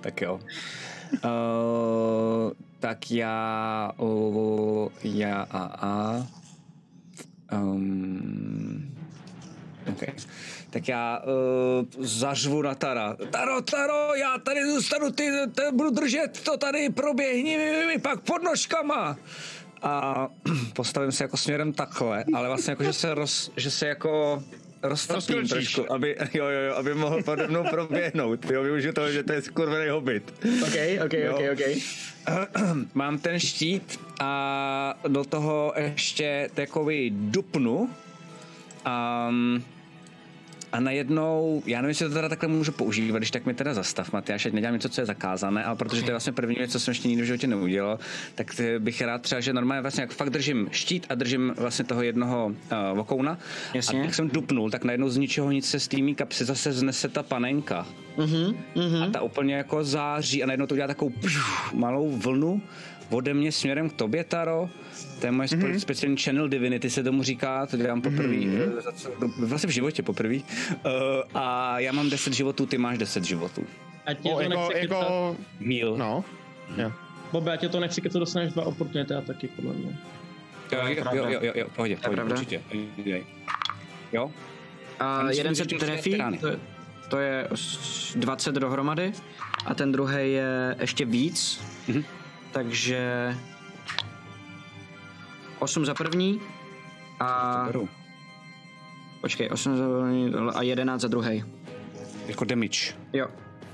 Tak jo. Uh, tak já, uh, já a a. Um, okay. Tak já uh, zařvu na Tara. Taro, Taro, já tady zůstanu, ty, ty budu držet to tady, proběhni mi, mi, mi pak pod nožkama. A postavím se jako směrem takhle, ale vlastně jako, že se, roz, že se jako roztopím Rozkročíš. trošku, aby, jo, jo, jo, aby mohl pode mnou proběhnout. Jo, využiju toho, že to je skurvený hobit. OK, OK, Jo. OK, OK. Mám ten štít a do toho ještě takový dupnu. Um, a najednou, já nevím, jestli to teda takhle můžu používat, když tak mi teda zastav, Matyáš, ať nedělám něco, co je zakázané, ale protože to je vlastně první věc, co jsem ještě nikdy v životě neudělal, tak eh, bych rád třeba, že normálně vlastně jak fakt držím štít a držím vlastně toho jednoho uh, vokouna. Jasně. A jak jsem dupnul, tak najednou z ničeho nic se z té kapsy zase znese ta panenka. Mhm, mhm. A ta úplně jako září a najednou to udělá takovou pš, malou vlnu ode mě směrem k tobě, Taro. To je moje mm-hmm. speciální channel divinity, se tomu říká, to dělám poprvé, mm-hmm. vlastně v životě poprvé. Uh, a já mám 10 životů, ty máš 10 životů. Ať tě O, to jako, jako, Míl. no. Jo. Bobe, ať tě to nechci kecat, dostaneš dva oportunity a taky podle mě. Jo, jo, jo, jo, jo, jo, pohodě, pohodě, pravda. určitě. Jo. Jo? A jeden se trefí, to, to je s- 20 dohromady a ten druhý je ještě víc, Mhm. Takže 8 za první a počkej, 8 za první a 11 za druhý. Jako damage. Jo.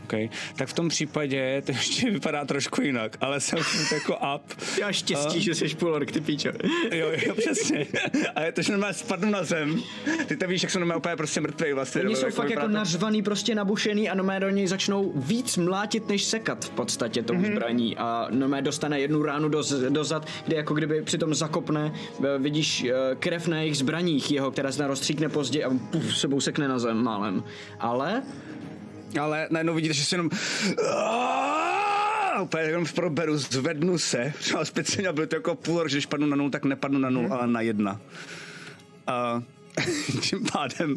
Okay. Tak v tom případě to ještě vypadá trošku jinak, ale jsem jako up. Já štěstí, že jsi půlork, ty píčo. Jo, jo, přesně. A je to, že normálně spadnu na zem. Ty to víš, jak jsem normálně úplně prostě mrtvý vlastně. Oni jsou fakt vypadá jako nařvaný, prostě nabušený a nomé do něj začnou víc mlátit, než sekat v podstatě tou mm-hmm. zbraní. A nomé dostane jednu ránu do, do zad, kde jako kdyby přitom zakopne, eh, vidíš eh, krev na jejich zbraních jeho, která se rozstříkne pozdě a puf, sebou sekne na zem málem. Ale Ale najednou vidíte, že se jenom... Úplně jenom proberu, zvednu se. Třeba speciálně byl to jako půl, že když padnu na nul, tak nepadnu na nul, Mhm. ale na jedna. A tím pádem,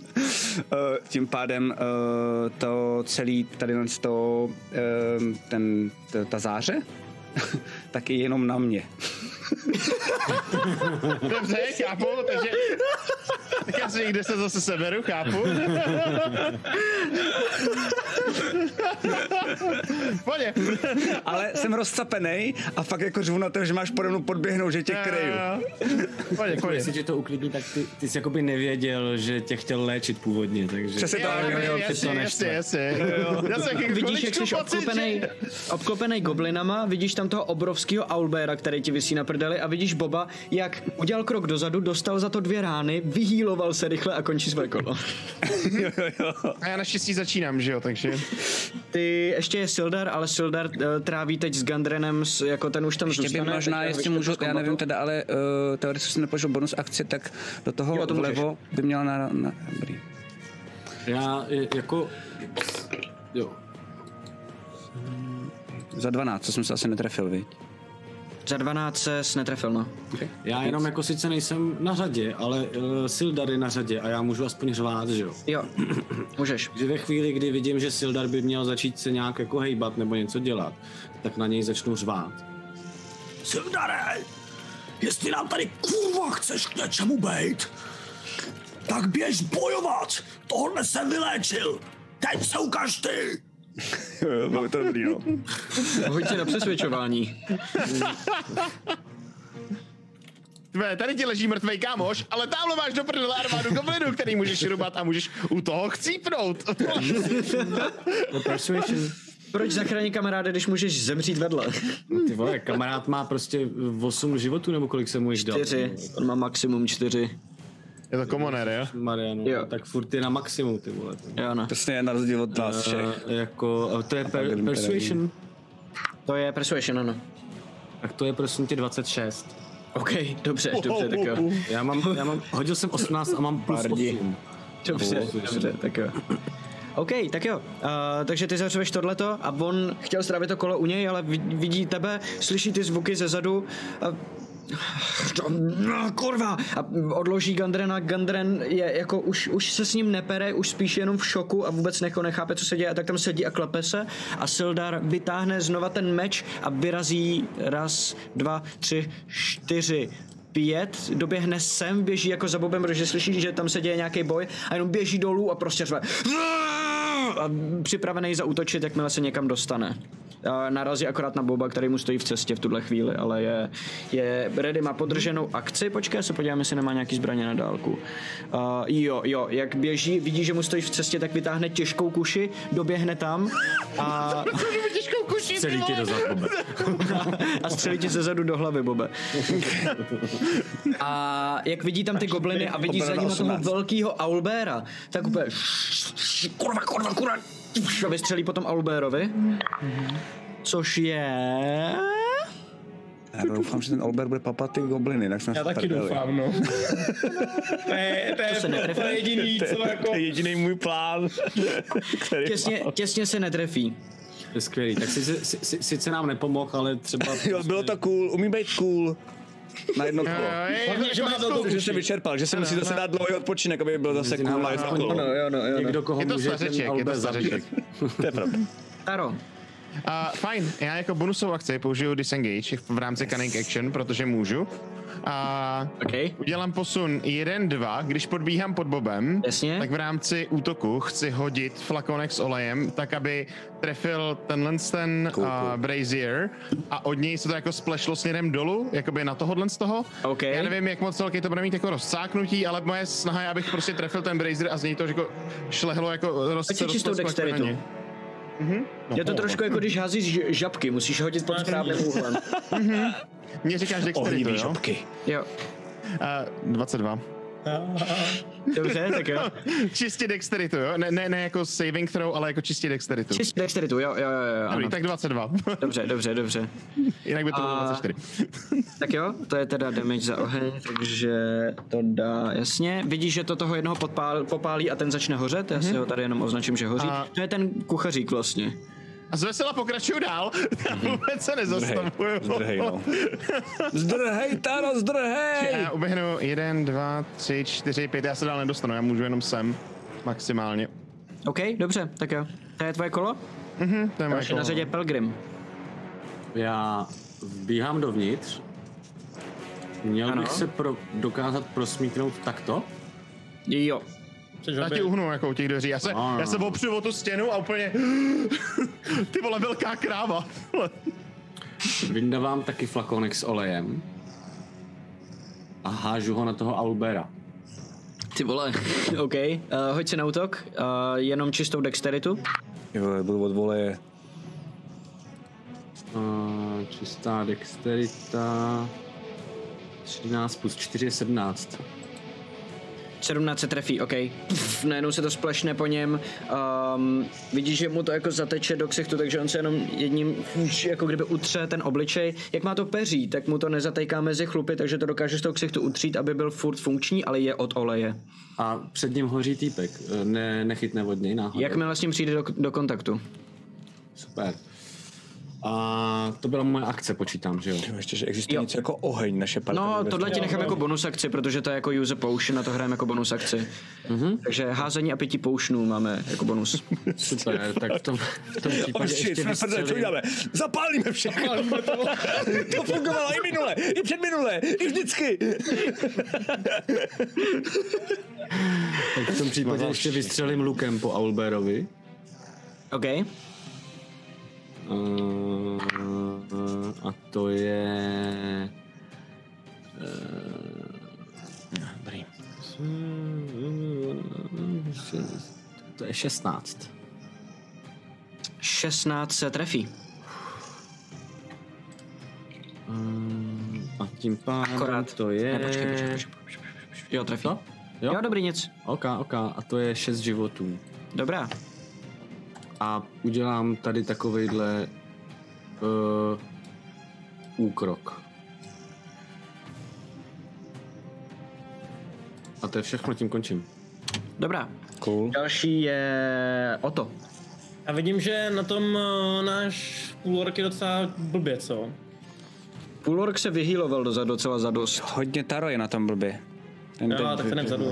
eh, tím pádem eh, to celý tady to, eh, ten, ta- ta záře, taky jenom na mě. Dobře, chápu, takže... Tak já si někde se zase seberu, chápu. Pojď. Ale jsem rozcapený a fakt jako řvu na to, že máš pode mnou podběhnout, že tě kryju. Pojď, pojď. Jestli tě to uklidní, tak ty, ty jsi jakoby nevěděl, že tě chtěl léčit původně, takže... Přesně tak. Jo, jasně, to jasně, jasně. Jako Vidíš, jak jsi obklopený, obklopený goblinama, vidíš tam toho obrovského owlbeara, který ti visí na prdeli a vidíš Boba, jak udělal krok dozadu, dostal za to dvě rány, vyhýloval se rychle a končí své kolo. Jo, jo, jo. A já naštěstí začínám, že jo, takže... Ty, ještě je Sildar, ale Sildar uh, tráví teď s Gandrenem, s, jako ten už tam Ještě by zůstane. možná, teď jestli můžu, já nevím teda, ale uh, teoreticky jsem nepožil bonus akci, tak do toho Jo, to můžeš. vlevo by měl na, na dobrý. Já jako... Jo. Za 12, co jsem se asi netrefil, viď? Za 12 se netrefil, no. Já jenom jako sice nejsem na řadě, ale uh, Sildar je na řadě a já můžu aspoň řvát, že jo. Jo, můžeš. Že ve chvíli, kdy vidím, že Sildar by měl začít se nějak jako hejbat nebo něco dělat, tak na něj začnu řvát. Sildare, jestli nám tady kurva chceš k něčemu bejt, tak běž bojovat. Tohle jsem vyléčil. Teď se ukaž ty. Jo, jo, bylo to dobrý, no. Hoď si na přesvědčování. Tvé, tady ti leží mrtvej kámoš, ale tamhle máš do prdele armádu goblinů, který můžeš rubat a můžeš u toho chcípnout. Persuasion. Proč zachránit kamaráde, když můžeš zemřít vedle? Ty vole, kamarád má prostě 8 životů nebo kolik jsem mu jich dal. Čtyři, on má maximum čtyři. Je to komoner, jo? Marianu, Jo. tak furt je na maximum, ty vole. Jo, no. Přesně je na rozdíl od vás všech. Uh, jako, a to je per, persuasion, To je persuasion, ano. tak to je prosím tě 26. OK, dobře, dobře, tak jo. Já mám, já mám, hodil jsem 18 a mám plus Pardi. 8. Dobře, dobře, tak jo. OK, tak jo. Uh, takže ty zavřeš tohleto a on chtěl strávit to kolo u něj, ale vid- vidí tebe, slyší ty zvuky ze zadu No, kurva! A odloží Gandrena. Gandren je jako už, už se s ním nepere, už spíš jenom v šoku a vůbec necho nechápe, co se děje. A tak tam sedí a klepe se. A Sildar vytáhne znova ten meč a vyrazí raz, dva, tři, čtyři, pět, doběhne sem, běží jako za Bobem, protože slyší, že tam se děje nějaký boj a jenom běží dolů a prostě řve připravený zaútočit, jakmile se někam dostane. Narazí akorát na Boba, který mu stojí v cestě v tuhle chvíli, ale je, je ready, má podrženou akci, počkej, se podívám, jestli nemá nějaký zbraně na dálku. Uh, jo, jo, jak běží, vidí, že mu stojí v cestě, tak vytáhne těžkou kuši, doběhne tam a, Těžkou kuší, Celý ti do zápobe. a střelí ti ze zadu do hlavy, Bobe. A jak vidí tam ty gobliny a vidí za ním toho 18. velkého Aulbéra, tak úplně kurva, kurva, kurva, a vystřelí potom Aulbérovi, což je... Já doufám, že ten Albert bude papat ty gobliny, tak jsme Já taky prdeli. doufám, no. to je, to je, se netrefí. to je jediný, co jako... To je jediný můj plán, Těsně, těsně se netrefí. To je skvělý. Tak sice, si- si- sice nám nepomohl, ale třeba... Jo, bylo to cool, umí být cool. Na jedno kolo. Že má velkou Že se vyčerpal, že si musí zase dát dlouhý odpočinek, aby byl zase cool na jedno kolo. jo, no, jo, Někdo, koho Je to může stařeček, je to stařeček. To je pravda. Taro, A fajn, já jako bonusovou akci použiju disengage v rámci cunning action, protože můžu. A OK. udělám posun 1-2, když podbíhám pod Bobem, Jasně. tak v rámci útoku chci hodit flakonek s olejem, tak aby trefil tenhle ten Cool, uh, cool. brazier a od něj se to jako splešlo směrem dolů, jakoby na tohohle z toho. OK. Já nevím, jak moc velký to bude mít jako rozcáknutí, ale moje snaha je, abych prostě trefil ten brazier a z něj to jako šlehlo jako roz, Hoď si čistou rozplesklo jako na dexteritu. ně. Je to trošku jako když házíš žabky, musíš hodit pod správným úhlem. Mě říkáš dexteritu, Ohnivý jo? žopky. Jo, Uh, 22. dobře, tak jo. Čistě dexteritu, jo? Ne, ne, ne jako saving throw, ale jako čistě dexteritu. Čistě dexteritu, jo, jo, jo, jo, Dobrý, ano. tak 22. Dobře, dobře, dobře. Jinak by to bylo A- 24. Tak jo, to je teda damage za oheň, takže to dá, jasně. Vidíš, že to toho jednoho podpál, popálí a ten začne hořet, já si ho tady jenom označím, že hoří. A- To je ten kuchařík vlastně. A z vesela pokračuju dál. Já vůbec se nezastavuju. Zdrhej, no. Zdrhej, Taro, zdrhej! Já uběhnu 1, 2, 3, 4, 5, já se dál nedostanu, já můžu jenom sem. Maximálně. OK, dobře, tak jo. To je tvoje kolo? To je moje Další na kolo. řadě Pelgrim. Já vbíhám dovnitř. Měl Ano. bych se pro, dokázat prosmíknout takto? Jo. Já ti uhnu jako u těch dveří. Já se, No, no, já se no. opřu o tu stěnu a úplně... Ty vole, velká kráva. Vyndávám taky flakonek s olejem a hážu ho na toho Albera. Ty vole. OK. Uh, hoď si na útok. Uh, jenom čistou dexteritu. Jo, byl od voleje. Uh, čistá dexterita. 13 plus 4 je 17. 17 se trefí, OK. Pff, najednou se to splešne po něm. Um, vidíš, že mu to jako zateče do ksichtu, takže on se jenom jedním jako kdyby utře ten obličej. Jak má to peří, tak mu to nezatejká mezi chlupy, takže to dokáže z toho ksichtu utřít, aby byl furt funkční, ale je od oleje. A před ním hoří týpek. Eh, Ne, nechytne od něj náhodou. Jakmile s ním přijde do, do kontaktu. Super. A to byla moje akce, počítám, že jo? Ještě, že existuje Jo. něco jako oheň, naše parta. No, tohle ti ne- nechám jako bonus akci, protože to je jako use potion a to hrajeme jako bonus akci. Mm-hmm. Takže házení a pěti potionů máme jako bonus. Super, tak v tom, v tom Oh případě shit, ještě jsme prdele, co uděláme? Zapálíme všechno. Zapálíme to. to fungovalo i minule, i předminule, i vždycky. Tak v tom případě ještě vystřelím lukem po Aulberovi. OK. Uh, a to je... Dobrý. To je 16. 16 se trefí. Um, a tím pádem Akorát. to je... Ne, počkej, počkej, počkej, počkej. Jo, trefí. Co? Jo? Jo, dobrý, nic. Ok, ok. A to je 6 životů. Dobrá. A udělám tady takovejhle uh, úkrok. A to je všechno, tím končím. Dobrá. Cool. Další je Oto. A vidím, že na tom uh, náš půlork je docela blbě, co? Půlork se vyhýloval dozadu docela za dost. Hodně Taro je na tom blbě. Ten Jo, tak ten je vzadu.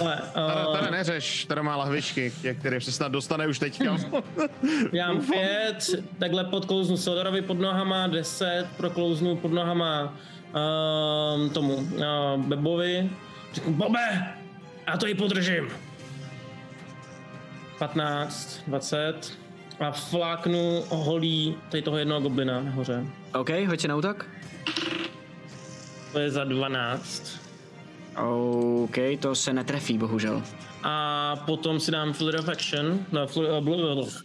Ale, Tady, uh, tady neřeš, tady má lahvičky, ke kterým se snad dostane už teďka. já mám pět, takhle podklouznu Sodorovi pod nohama, deset, proklouznu pod nohama um, tomu uh, Bebovi. Řeknu, Bobe, já to i podržím. 15, 20 a fláknu holí tady toho jednoho goblina nahoře. OK, hoď na útok. To je za 12. OK, to se netrefí, bohužel. A potom si dám Flurry of Action, no, Flurry of Blows.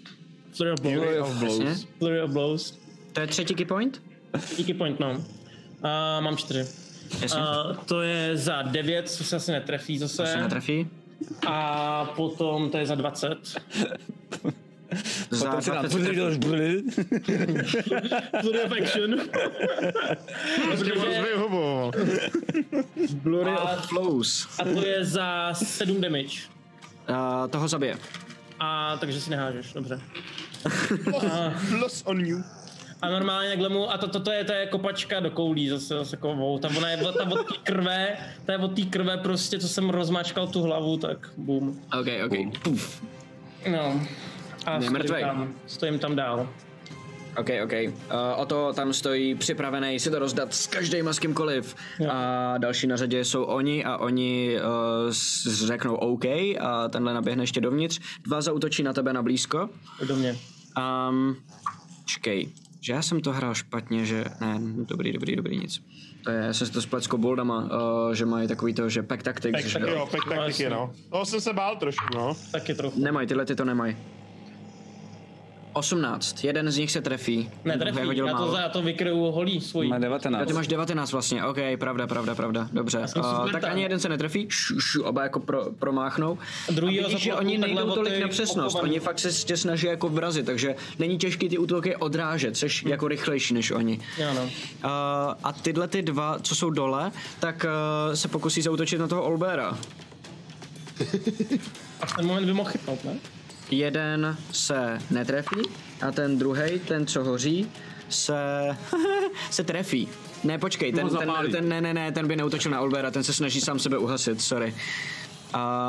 Flurry of Blows. Jasně. Flurry of Blows. To je třetí key point? Díky point, no. A mám čtyři. Jasně. A to je za 9, co se asi netrefí To se zase. netrefí. A potom to je za 20. Za Potom si nám 20 se podržel Flurry of Action. Blurry A- of Flows. A to je za 7 damage. Uh, toho zabije. A takže si nehážeš, dobře. Plus on you. A normálně takhle mu, a to, to, to, je, to je kopačka do koulí zase, zase kovou. Ta ona je od- ta od té krve, ta je od té krve prostě, co jsem rozmačkal tu hlavu, tak boom. OK, OK. Puf. No. A Je stojím mrtvej. tam, stojím tam dál. OK, OK. Uh, o to tam stojí připravený si to rozdat s každým s kýmkoliv. Jo. A další na řadě jsou oni a oni uh, řeknou OK a tenhle naběhne ještě dovnitř. Dva zautočí na tebe na blízko. Do mě. Um, čkej, že já jsem to hrál špatně, že... Ne, dobrý, dobrý, dobrý, nic. To je, já jsem si to splet s koboldama, uh, že mají takový to, že pack tactics, Pack že Tak jo. jo, pek taktiky, no. Toho jsem se bál trošku, no. Taky trochu. Nemají, tyhle ty to nemají. 18, jeden z nich se trefí. Netrefí, Druhý hodil já to, málo. za, já to vykryju holí svojí. Má Jo, 19. ty máš 19 vlastně, ok, pravda, pravda, pravda, dobře. Uh, tak ani jeden se netrefí, šu, šu, oba jako pro, promáchnou. A druhýho a vidíš, že oni nejdou tolik na přesnost, okovaný. oni fakt se tě snaží jako vrazit, takže není těžký ty útoky odrážet, jsi jako rychlejší než oni. Jo, no. Uh, a tyhle ty dva, co jsou dole, tak uh, se pokusí zautočit na toho Olbera. A v ten moment by mohl chytnout, ne? Jeden se netrefí a ten druhý, ten co hoří, se, se trefí. Ne, počkej, ten, ten, ten, ne, ne, ne, ten by neutočil na Olbera, ten se snaží sám sebe uhasit, sorry.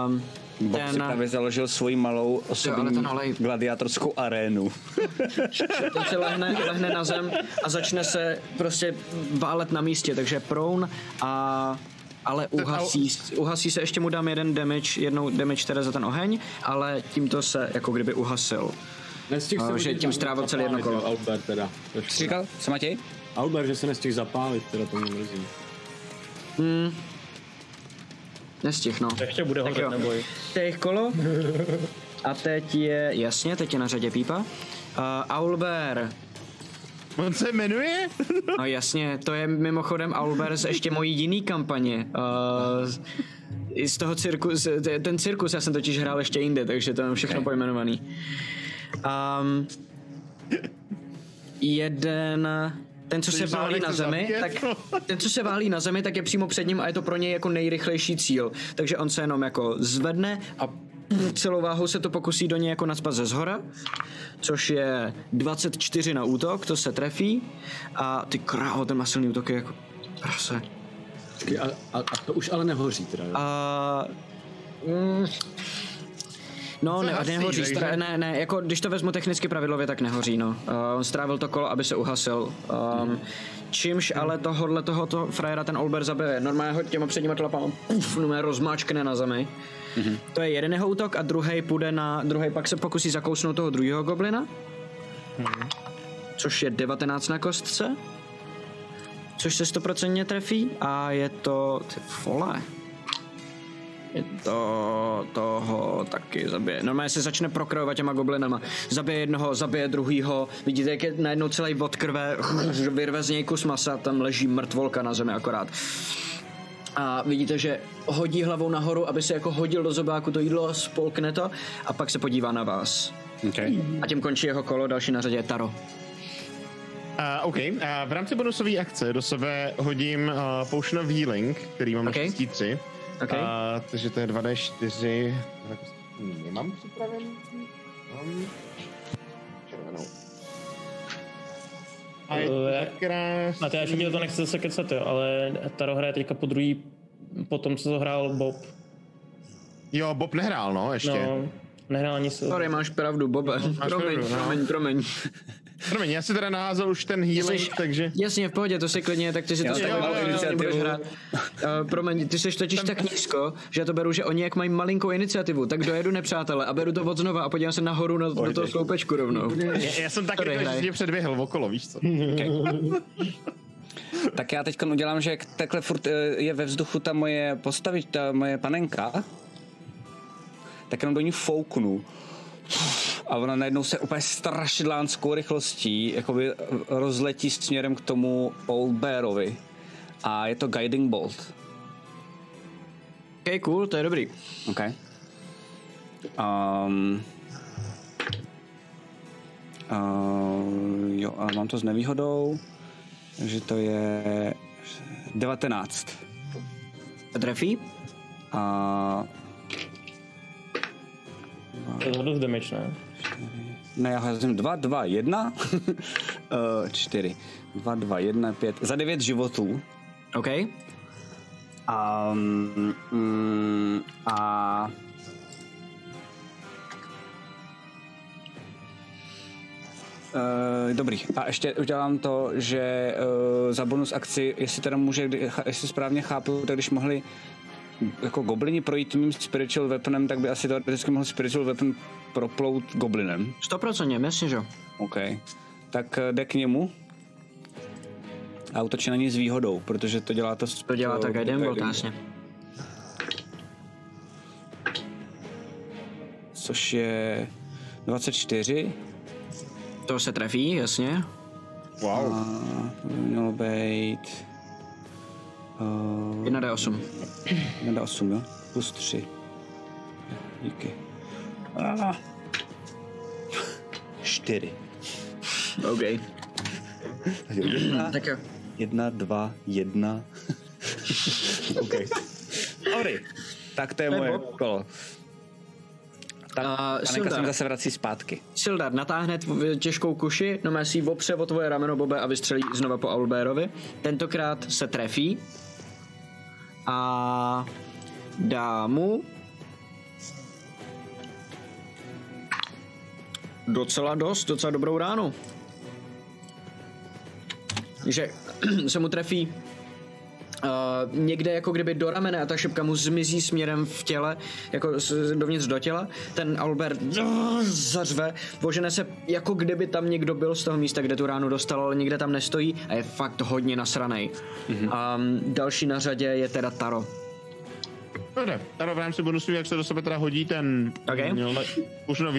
Um, Bob si ten, právě založil svoji malou osobní ten olej. gladiátorskou arénu. ten se lehne, lehne na zem a začne se prostě válet na místě, takže proun a ale uhasí, uhasí se, ještě mu dám jeden damage, jednou damage teda za ten oheň, ale tímto se jako kdyby uhasil. Nestihl se že tím strávil celý zapálit, jedno kolo. Albert teda. To je škoda. říkal? Co Matěj? Albert, že se nestihl zapálit, teda to mě mrzí. Nestih, no. Ještě bude hořet, neboj. Teď kolo. A teď je, jasně, teď je na řadě Pípa. Uh, Aulber. On se jmenuje? No jasně, to je mimochodem Aulber z ještě mojí jiný kampaně. Uh, z toho cirkus, ten cirkus já jsem totiž hrál ještě jinde, takže to mám všechno okay. pojmenovaný. Um, jeden, ten, co se válí na zemi, zabít, tak ten, co se válí na zemi, tak je přímo před ním a je to pro něj jako nejrychlejší cíl. Takže on se jenom jako zvedne a celou váhou se to pokusí do něj jako nadspat ze zhora, což je 24 na útok, to se trefí a ty krávo, ten má silný útok je jako prase. A, a, a, to už ale nehoří teda, jo? A... Mm, no, ne, hasí, nehoří, takže- stra, ne, ne, jako když to vezmu technicky pravidlově, tak nehoří, no. Uh, on strávil to kolo, aby se uhasil. Um, čímž ale tohohle tohoto frajera ten Olber zabije. Normálně ho těma předníma tlapama puf, normálně rozmáčkne na zemi. Mm-hmm. To je jeden jeho útok a druhý půjde na, druhý pak se pokusí zakousnout toho druhého goblina. Mm-hmm. Což je 19 na kostce. Což se 100% trefí a je to, ty vole, to toho taky zabije. Normálně se začne prokrojovat těma goblinama. Zabije jednoho, zabije druhýho. Vidíte, jak je najednou celý od krve, vyrve z něj kus masa, tam leží mrtvolka na zemi akorát. A vidíte, že hodí hlavou nahoru, aby se jako hodil do zobáku to jídlo, spolkne to a pak se podívá na vás. Okay. A tím končí jeho kolo, další na řadě je Taro. Uh, OK, uh, v rámci bonusové akce do sebe hodím uh, Potion of Healing, který mám OK. okay. na 3. OK. Uh, takže to je 2D4. Nemám připravený. Mám červenou. A je to krásný. Já ještě to nechci zase kecat, jo, ale Taro hraje teďka po druhý, po tom, co to hrál Bob. Jo, Bob nehrál, no, ještě. No, nehrál ani si. Sorry, máš pravdu, Bobe. promiň, pravdu, no. promiň, promiň. Promiň, já si teda naházel už ten healing, Jsi- takže... Jasně, v pohodě, to si klidně, tak ty si to nebudeš iniciativu. hrát. Uh, promiň, ty jsi totiž tak nízko, že já to beru, že oni jak mají malinkou iniciativu, tak dojedu nepřátele a beru to od znova a podívám se nahoru na, na toho sloupečku rovnou. Já, já jsem taky Sorry, to, že mě předběhl okolo, víš co? Tak já teď udělám, že jak takhle furt eh, je ve vzduchu ta moje postavič, ta moje panenka, tak jenom do ní fouknu. A ona najednou se úplně strašidlánskou rychlostí jakoby rozletí směrem k tomu Old Bearovi. A je to Guiding Bolt. OK, cool, to je dobrý. OK. Um, uh, jo, ale mám to s nevýhodou, takže to je 19. Trefí? A To je dost damage, ne? Ne, já házím 2, 2, 1, 4. 2, 2, 1, 5. Za 9 životů. OK. Um, mm, a Uh, dobrý. A ještě udělám to, že uh, za bonus akci, jestli teda může, jestli správně chápu, tak když mohli jako goblini projít mým spiritual weaponem, tak by asi teoreticky mohl spiritual weapon proplout goblinem. 100%, jasně, že jo. OK. Tak eh, jde k němu a útočí na něj s výhodou, protože to dělá to... To dělá tak jeden bolt, guiding. jasně. Což je 24. To se trefí, jasně. Wow. A to by mělo být... Uh, 1d8. 1 jo? Plus 3. Díky. 4. OK. Jedna, Tak jo. jedna, dva, jedna. OK. Dobrý. Tak to je moje kolo. Tak A panenka se Sildar. mi zase vrací zpátky. Sildar natáhne tv- těžkou kuši, no má si ji opře o tvoje rameno, Bobe, a vystřelí znova po Aulbérovi. Tentokrát se trefí a dá mu docela dost, docela dobrou ránu. Že se mu trefí Uh, někde jako kdyby do ramene a ta šipka mu zmizí směrem v těle, jako s- dovnitř do těla. Ten Albert uh, zařve, požene se jako kdyby tam někdo byl z toho místa, kde tu ránu dostal, ale nikde tam nestojí a je fakt hodně nasranej. Mm-hmm. Um, další na řadě je teda Taro. Dobře, tady v rámci bonusu, jak se do sebe teda hodí ten Ok. le, Potion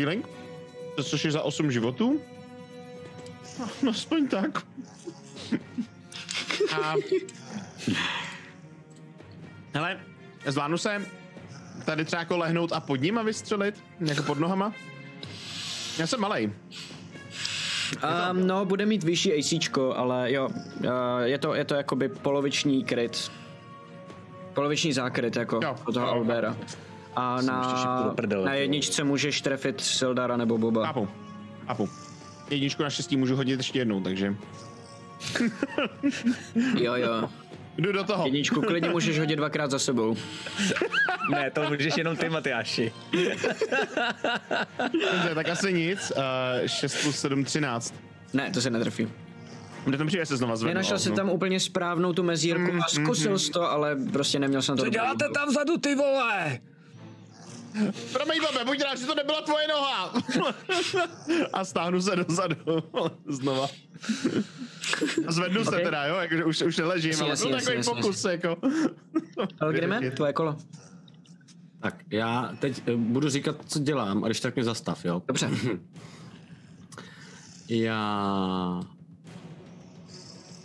Healing, což je za 8 životů. No, aspoň tak. A... Hele, zvládnu se tady třeba jako lehnout a pod ním a vystřelit, jako pod nohama. Já jsem malej. Um, no, bude mít vyšší ACčko, ale jo, uh, je to, je to jakoby poloviční kryt. Poloviční zákryt, jako Jo. od toho Jo. Albera. A na, prdele, na jedničce můžeš trefit Sildara nebo Boba. Apu. Apu. Jedničku naštěstí můžu hodit ještě jednou, takže Jo, jo. jdu do toho. Jedničku klidně můžeš hodit dvakrát za sebou. Ne, to můžeš jenom ty, Matyáši. Dobře, tak asi nic. Uh, 6 plus 7, 13. Ne, to se netrefí. Kde tam přijde se znova zvednout. Nenašel si no. tam úplně správnou tu mezírku a zkusil jsi to, ale prostě neměl jsem to. Co děláte tam vzadu, ty vole? Promiň, babe, buď rád, že to nebyla tvoje noha. a stáhnu se dozadu. Znova. A zvednu se Ok. teda, jo, jakože už, už neležím, ale jasně, byl jasně, takový jasně, pokus, jako. Pelgrime, tvoje kolo. Tak já teď eh, budu říkat, co dělám, a když tak mě zastav, jo? Dobře. Já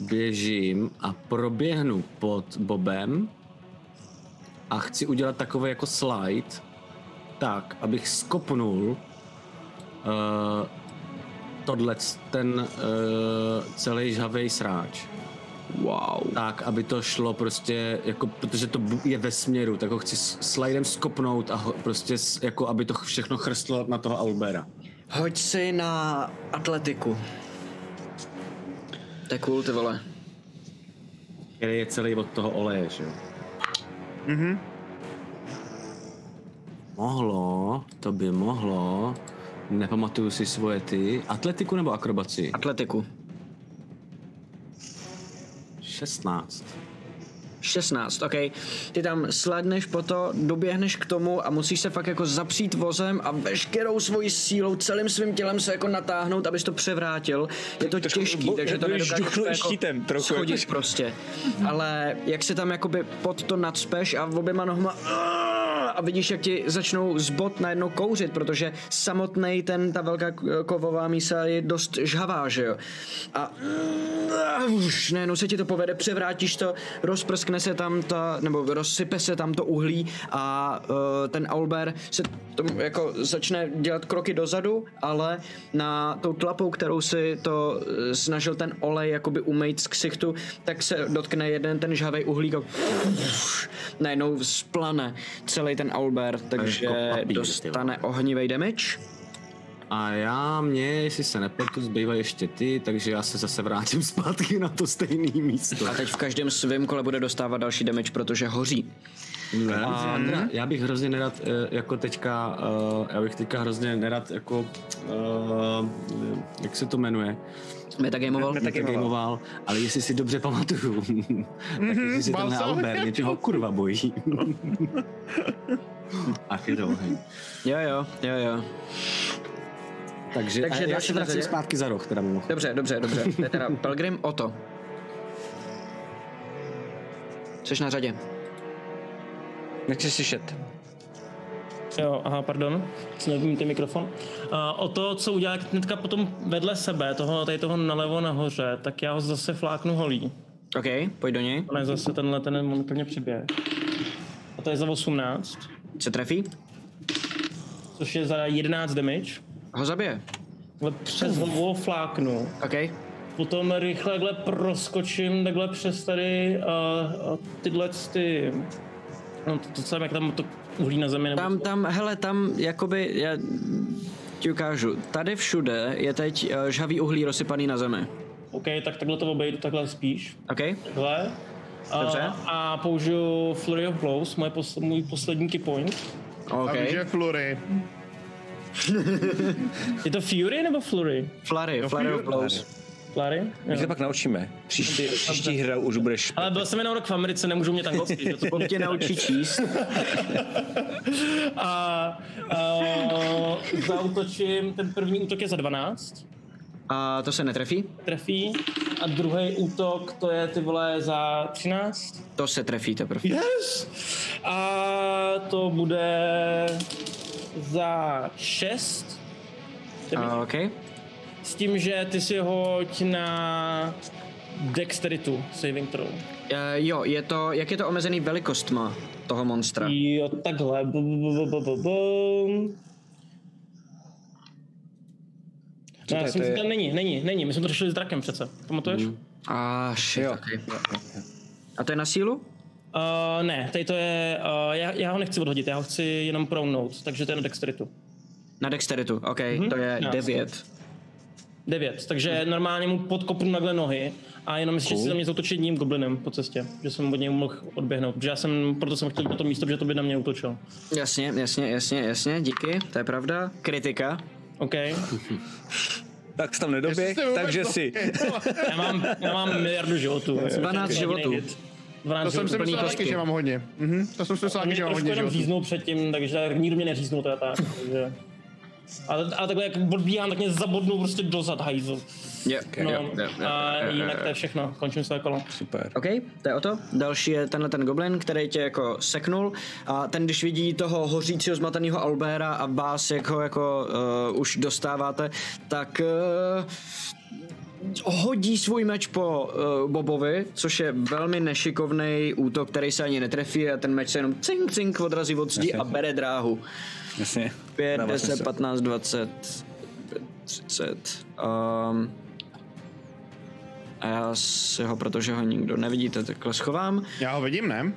běžím a proběhnu pod Bobem a chci udělat takový jako slide, tak, abych skopnul uh, tohle, ten uh, celý žhavej sráč. Wow. Tak, aby to šlo prostě, jako, protože to je ve směru, tak ho chci s- slidem skopnout a ho, prostě jako, aby to všechno chrstlo na toho Albera. Hoď si na atletiku. To je cool, ty vole. Který je celý od toho oleje, že jo? Mhm. Mohlo, to by mohlo. Nepamatuju si svoje ty. Atletiku nebo akrobaci? Atletiku. 16. 16, OK. Ty tam sledneš po to, doběhneš k tomu a musíš se fakt jako zapřít vozem a veškerou svojí sílou, celým svým tělem se jako natáhnout, abys to převrátil. Je to těžký, bo- takže to nedokážeš žduchnout jako štítem trochu, schodit jako- prostě. Ale jak se tam jakoby pod to nadspeš a oběma nohama a vidíš, jak ti začnou zbot najednou kouřit, protože samotný ten, ta velká kovová mísa je dost žhavá, že jo. A už najednou se ti to povede, převrátíš to, rozprskne se tam ta, nebo rozsype se tam to uhlí a uh, ten Aulber se tomu jako začne dělat kroky dozadu, ale na tou tlapou, kterou si to eh, snažil ten olej jakoby umýt z ksichtu, tak se dotkne jeden ten žhavej uhlík a najednou splane celý ten Aulber, takže jako papír, ty dostane ohnivý damage. A já mě, jestli se nepletu, zbývají ještě ty, takže já se zase vrátím zpátky na to stejné místo. A teď v každém svém kole bude dostávat další damage, protože hoří. A teda, já bych hrozně nerad, eh, jako teďka, eh, já bych teďka hrozně nerad, jako, eh, jak se to jmenuje, Metagameoval? metagamoval, ale jestli si dobře pamatuju, tak jestli si tenhle Balsam. Albert něčeho kurva bojí. Ach, je to oheň. Jo, jo, jo, jo. Takže, Takže já se vracím zpátky za roh, teda mimochodem. Dobře, dobře, dobře. To je teda Pelgrim Oto. Jsi na řadě. Nechci slyšet. Jo, aha, pardon, ten mikrofon. Uh, o to, co udělá hnedka potom vedle sebe, toho, tady toho nalevo nahoře, tak já ho zase fláknu holí. OK, pojď do něj. On je zase tenhle, ten on úplně přiběh. A to je za 18, Se trefí? což je za 11 damage. Ho zabije. Ale přes hlavu ho fláknu. OK. Potom rychle takhle proskočím takhle přes tady uh, tyhle ty... No to, to co jak tam to uhlí na zemi nebo Tam, co? tam, hele, tam, jakoby, já ti ukážu. Tady všude je teď uh, žhavý uhlí rozsypaný na zemi. OK, tak takhle to obejdu takhle spíš. OK? Takhle. A, Dobře. a použiju Flurry of Blows, moje pos, můj poslední key point. OK. A víš, že Flury. Je to Fury nebo Flurry? Flurry, Flurry of Blows. Flurry? My se pak naučíme. Příští, příští hra už budeš... Ale byl jsem jenom rok v Americe, nemůžu mě anglicky, že to On tě naučí číst. A, a zautočím, ten první útok je za 12, A to se netrefí? trefí, a druhý útok to je ty vole za 13. To se trefí teprve. Yes! A to bude za 6. A, OK. S tím, že ty si hoď na Dexteritu saving throw. E, jo, je to, jak je to omezený velikostma toho monstra? Jo, takhle. To No, já To je- že není, není, není. My jsme to řešili s drakem přece. Pamatuješ? Mm. A shit, Jo. okay. A to je na sílu? Uh, ne, tady to je, uh, já, já ho nechci odhodit, já ho chci jenom promnout, takže to je na dexteritu. Na dexteritu, OK, to je Já 9. 9, takže normálně mu podkopnu nagle nohy a jenom myslím, že si na mě zautočí jedním goblinem po cestě, že jsem od něj mohl odběhnout, protože já jsem, proto jsem chtěl na to místo, protože to by na mě útočil. Jasně, jasně, jasně, jasně, díky, to je pravda. Kritika. OK, Tak jsi tam nedoběh, takže to- si... já mám, já mám miliardu životů. já jsem 12 jediný životů. hit. 12 To jsem si myslel taky, že mám hodně. Mhm, to jsem si myslel taky, Mě že mám trošku hodně jenom životů. říznul předtím, takže nikdo mě neříznul, to je tak. Takže. Ale, ale takhle jak odbíhám, tak mě zabodnu prostě dozad hajzl. Je, No, jo, jo, jo, a jo, jinak to je všechno, končím své kolo. Super. OK, to je o to. Další je tenhle ten goblin, který tě jako seknul a ten, když vidí toho hořícího zmateného Albéra a vás, jak ho jako uh, už dostáváte, tak uh, hodí svůj meč po uh, Bobovi, což je velmi nešikovný útok, který se ani netrefí a ten meč se jenom cink, cink odrazí od zdi a bere dráhu. Jasně. 5, Dává 10, smysl. 15, 20, 30. Um, a já si ho, protože ho nikdo nevidíte, takhle schovám. Já ho vidím, ne?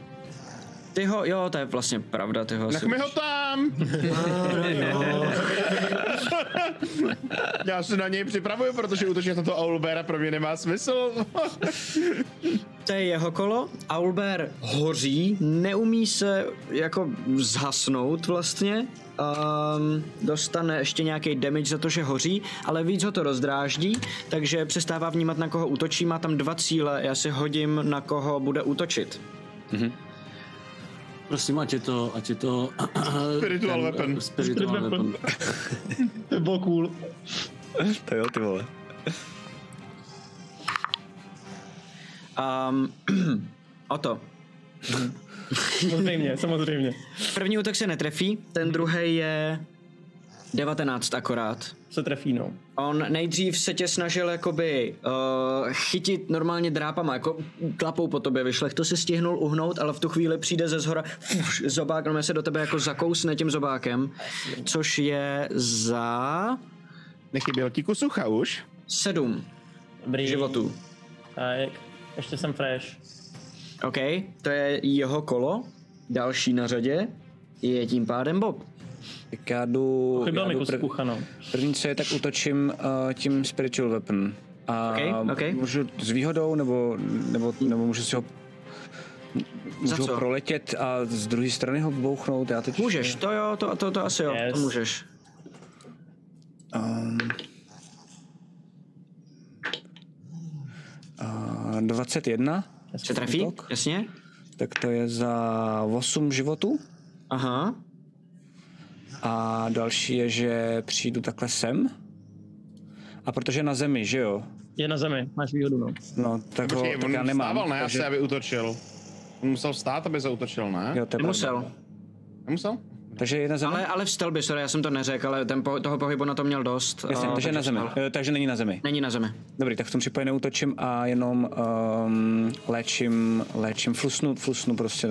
Ty ho, jo, to je vlastně pravda, ty ho Nech mi ho tam! Já se na něj připravuju, protože útočit na to Aulbera pro mě nemá smysl. To je jeho kolo. Aulber hoří, neumí se jako zhasnout vlastně. Um, dostane ještě nějaký damage za to, že hoří, ale víc ho to rozdráždí, takže přestává vnímat, na koho útočí. Má tam dva cíle, já si hodím, na koho bude útočit. Prosím, ať je to, ať je to... Spiritual weapon. Spiritual Spirit weapon. To bylo cool. To jo, ty vole. Um, o to. Samozřejmě, samozřejmě. První útok se netrefí, ten druhý je 19 akorát. Se trefí, no. On nejdřív se tě snažil jakoby uh, chytit normálně drápama, jako klapou po tobě vyšlech, to se stihnul uhnout, ale v tu chvíli přijde ze zhora fuš, zobák, no se do tebe jako zakousne tím zobákem, což je za Nechyběl ti kus ucha už? sedm Dobrý. životů. Tak, ještě jsem fresh. OK, to je jeho kolo, další na řadě je tím pádem Bob. Tak já jdu... Chyběl já mi kus no. První, co je, tak útočím uh, tím Spiritual Weapon. A Ok, ok. můžu s výhodou, nebo, nebo, nebo můžu si ho můžu ho proletět a z druhé strany ho bouchnout. Já teď Můžeš, to jo, to, to, to asi jo, Yes. to můžeš. Um, uh, 21, Se trefí? Útok. Jasně? tak to je za 8 životů. Aha. A další je, že přijdu takhle sem. A protože je na zemi, že jo? Je na zemi, máš výhodu, no. No, tak, ho, Počkej, tak on já nemám. vstával, ne? takže- Asi, aby útočil. On musel stát, aby zautočil, ne? Jo, to je Nemusel. Nemusel? Takže je na zemi? Ale, ale vstal by, sorry, já jsem to neřekl, ale ten po, toho pohybu na to měl dost. Jasně, a, takže je na zemi. vstal. Eh, Takže není na zemi. Není na zemi. Dobrý, tak v tom případě neútočím a jenom um, léčím, léčím, flusnu, flusnu prostě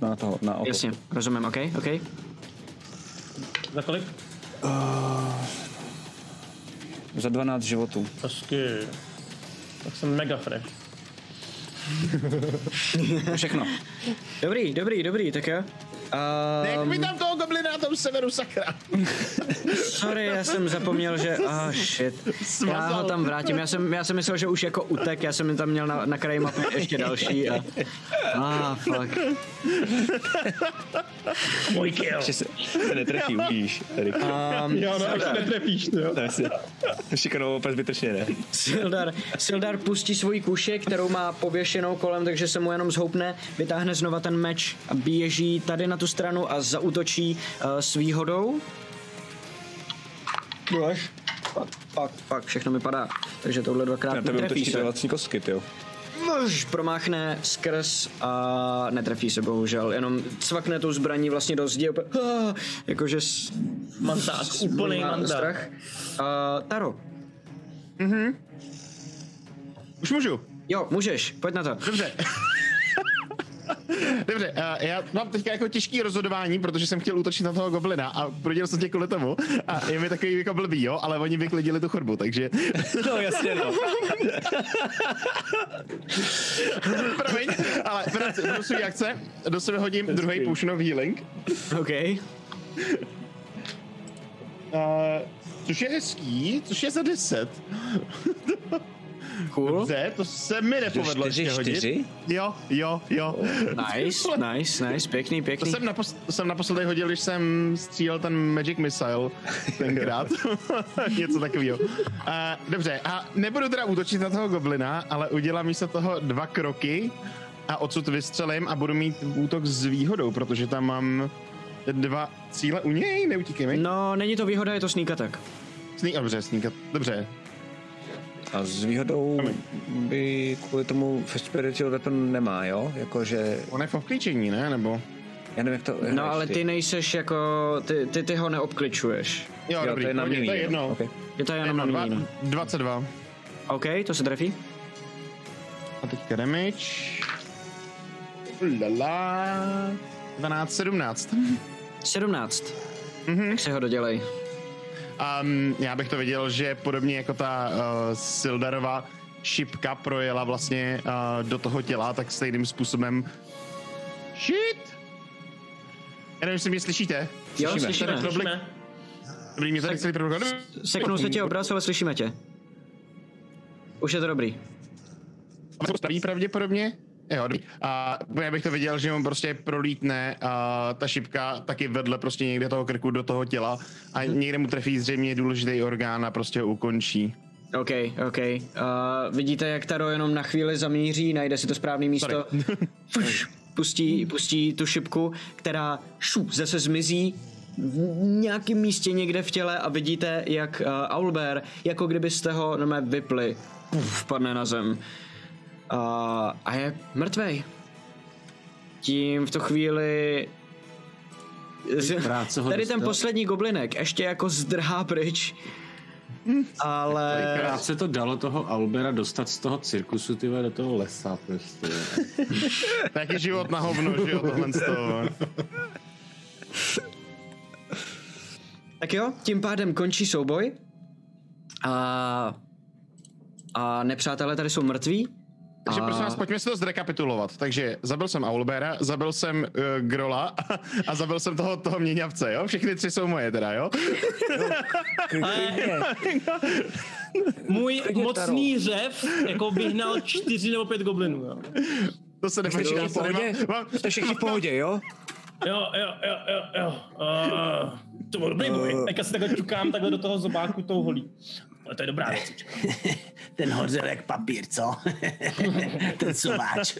na toho, na oko. Jasně, rozumím, OK, OK. Za kolik? Za 12 životů. Hezky. Tak jsem mega fresh. Všechno. Dobrý, dobrý, dobrý, tak jo. Nech mi Um, tam toho goblina na tom severu, sakra. sorry, já jsem zapomněl, že... Ah, shit. Já ho tam vrátím. Já jsem, já jsem myslel, že už jako utek, já jsem tam měl na, na kraji mapy ještě další a... Ah, fuck. Můj kill. Ještě se, se netrefí, uvidíš. Tady. Um, Jo, no, až se netrefíš, jo. Ne, si. Šikanou opět zbytečně ne. Sildar, Sildar pustí svoji kuši, kterou má pověšenou kolem, takže se mu jenom zhoupne, vytáhne znova ten meč a běží tady na tu stranu a zautočí uh, s výhodou. Budeš? Pak, pak, pak, všechno mi padá. Takže tohle dvakrát Na tebe netrefí se. vlastní kostky, ty jo. Muž promáchne skrz a netrefí se bohužel, jenom cvakne tou zbraní vlastně do zdi, opět, ah, jakože s, Mandák, úplný má mandák. strach. Uh, Taro, Už můžu. jo, můžeš, pojď na to. Dobře. Dobře, uh, já mám teďka jako těžký rozhodování, protože jsem chtěl útočit na toho goblina a prodělal jsem tě kvůli tomu a je mi takový jako blbý, jo, ale oni vyklidili tu chodbu, takže No jasně, no. promiň, ale v svý akce, do sebe hodím druhý potion of healing, OK. uh, což je hezký, což je za 10. Cool. Dobře, to se mi nepovedlo čtyři, ještě hodit. čtyři? Jo, jo, jo. Nice, nice, nice, pěkný, To pěkný. jsem, napos- to jsem naposledy hodil, když jsem střílel ten Magic Missile tenkrát. Něco takového. Uh, dobře, a nebudu teda útočit na toho goblina, ale udělám místo toho dva kroky a odsud vystřelím a budu mít útok s výhodou, protože tam mám dva cíle u něj, neutíkej mi. No, není to výhoda, je to sneak attack. Sní, dobře, sníkat, dobře. A s výhodou by kvůli tomu Spiritual Weapon nemá, jo? Jakože, On je v obklíčení, ne? Nebo... já nevím, jak to... No, ale ty nejseš jako, ty, ty, ty ho neobkličuješ. Jo, Jo, dobrý, to je na mě, to je jedno. Okay. Je to jenom na mě. 22. OK, to se trefí. A teďka damage. Lala. 12, 17. 17. Mhm. Mm-hmm. Tak si ho dodělej. Um, já bych to viděl, že podobně jako ta uh, Sildarová šipka projela vlastně uh, do toho těla, tak stejným způsobem Shit! Já nevím, jestli mě slyšíte. Jo, Tady slyšíme. problik- Slyšíme. Dobrý, mě tady celý problém. Seknul se ti obraz, ale slyšíme tě. Už je to dobrý. Staví pravděpodobně? Jo, dobrý. A já bych to viděl, že mu prostě prolítne a ta šipka taky vedle prostě někde toho krku do toho těla a někde mu trefí zřejmě důležitý orgán a prostě ho ukončí. OK, OK. Uh, vidíte, jak Taro jenom na chvíli zamíří, najde si to správné místo. Pustí, pustí tu šipku, která šup, zase zmizí v nějakém místě někde v těle a vidíte, jak uh, Aulber, jako kdybyste ho normálně vypli, puf, padne na zem. Uh, a je mrtvej. Tím v tu chvíli Krátce ho Tady ten poslední goblinek ještě jako zdrhá pryč. Ale Krát se to dalo toho Albera dostat z toho cirkusu, ty do toho lesa prostě. Taky život na hovno, že jo, tohle z toho. Tak jo, tím pádem končí souboj. A, a nepřátelé tady jsou mrtví. Takže A- prosím vás, pojďme si to zrekapitulovat. Takže zabil jsem Aulbera, zabil jsem uh, Grola a, a zabil jsem toho, toho měňavce, jo? Všechny tři jsou moje teda, jo? Můj mocný řev jako vyhnal čtyři nebo pět goblinů, jo. To se Jste všichni nepočítá. v pohodě? Jste všichni v pohodě, jo? Jo, jo, jo, jo, jo. Uh, to byl dobrý boj. Teďka si takhle čukám takhle do toho zobáku tou holí. Ale to je dobrá věc. Ten hořel jak papír, co? Ten sováč.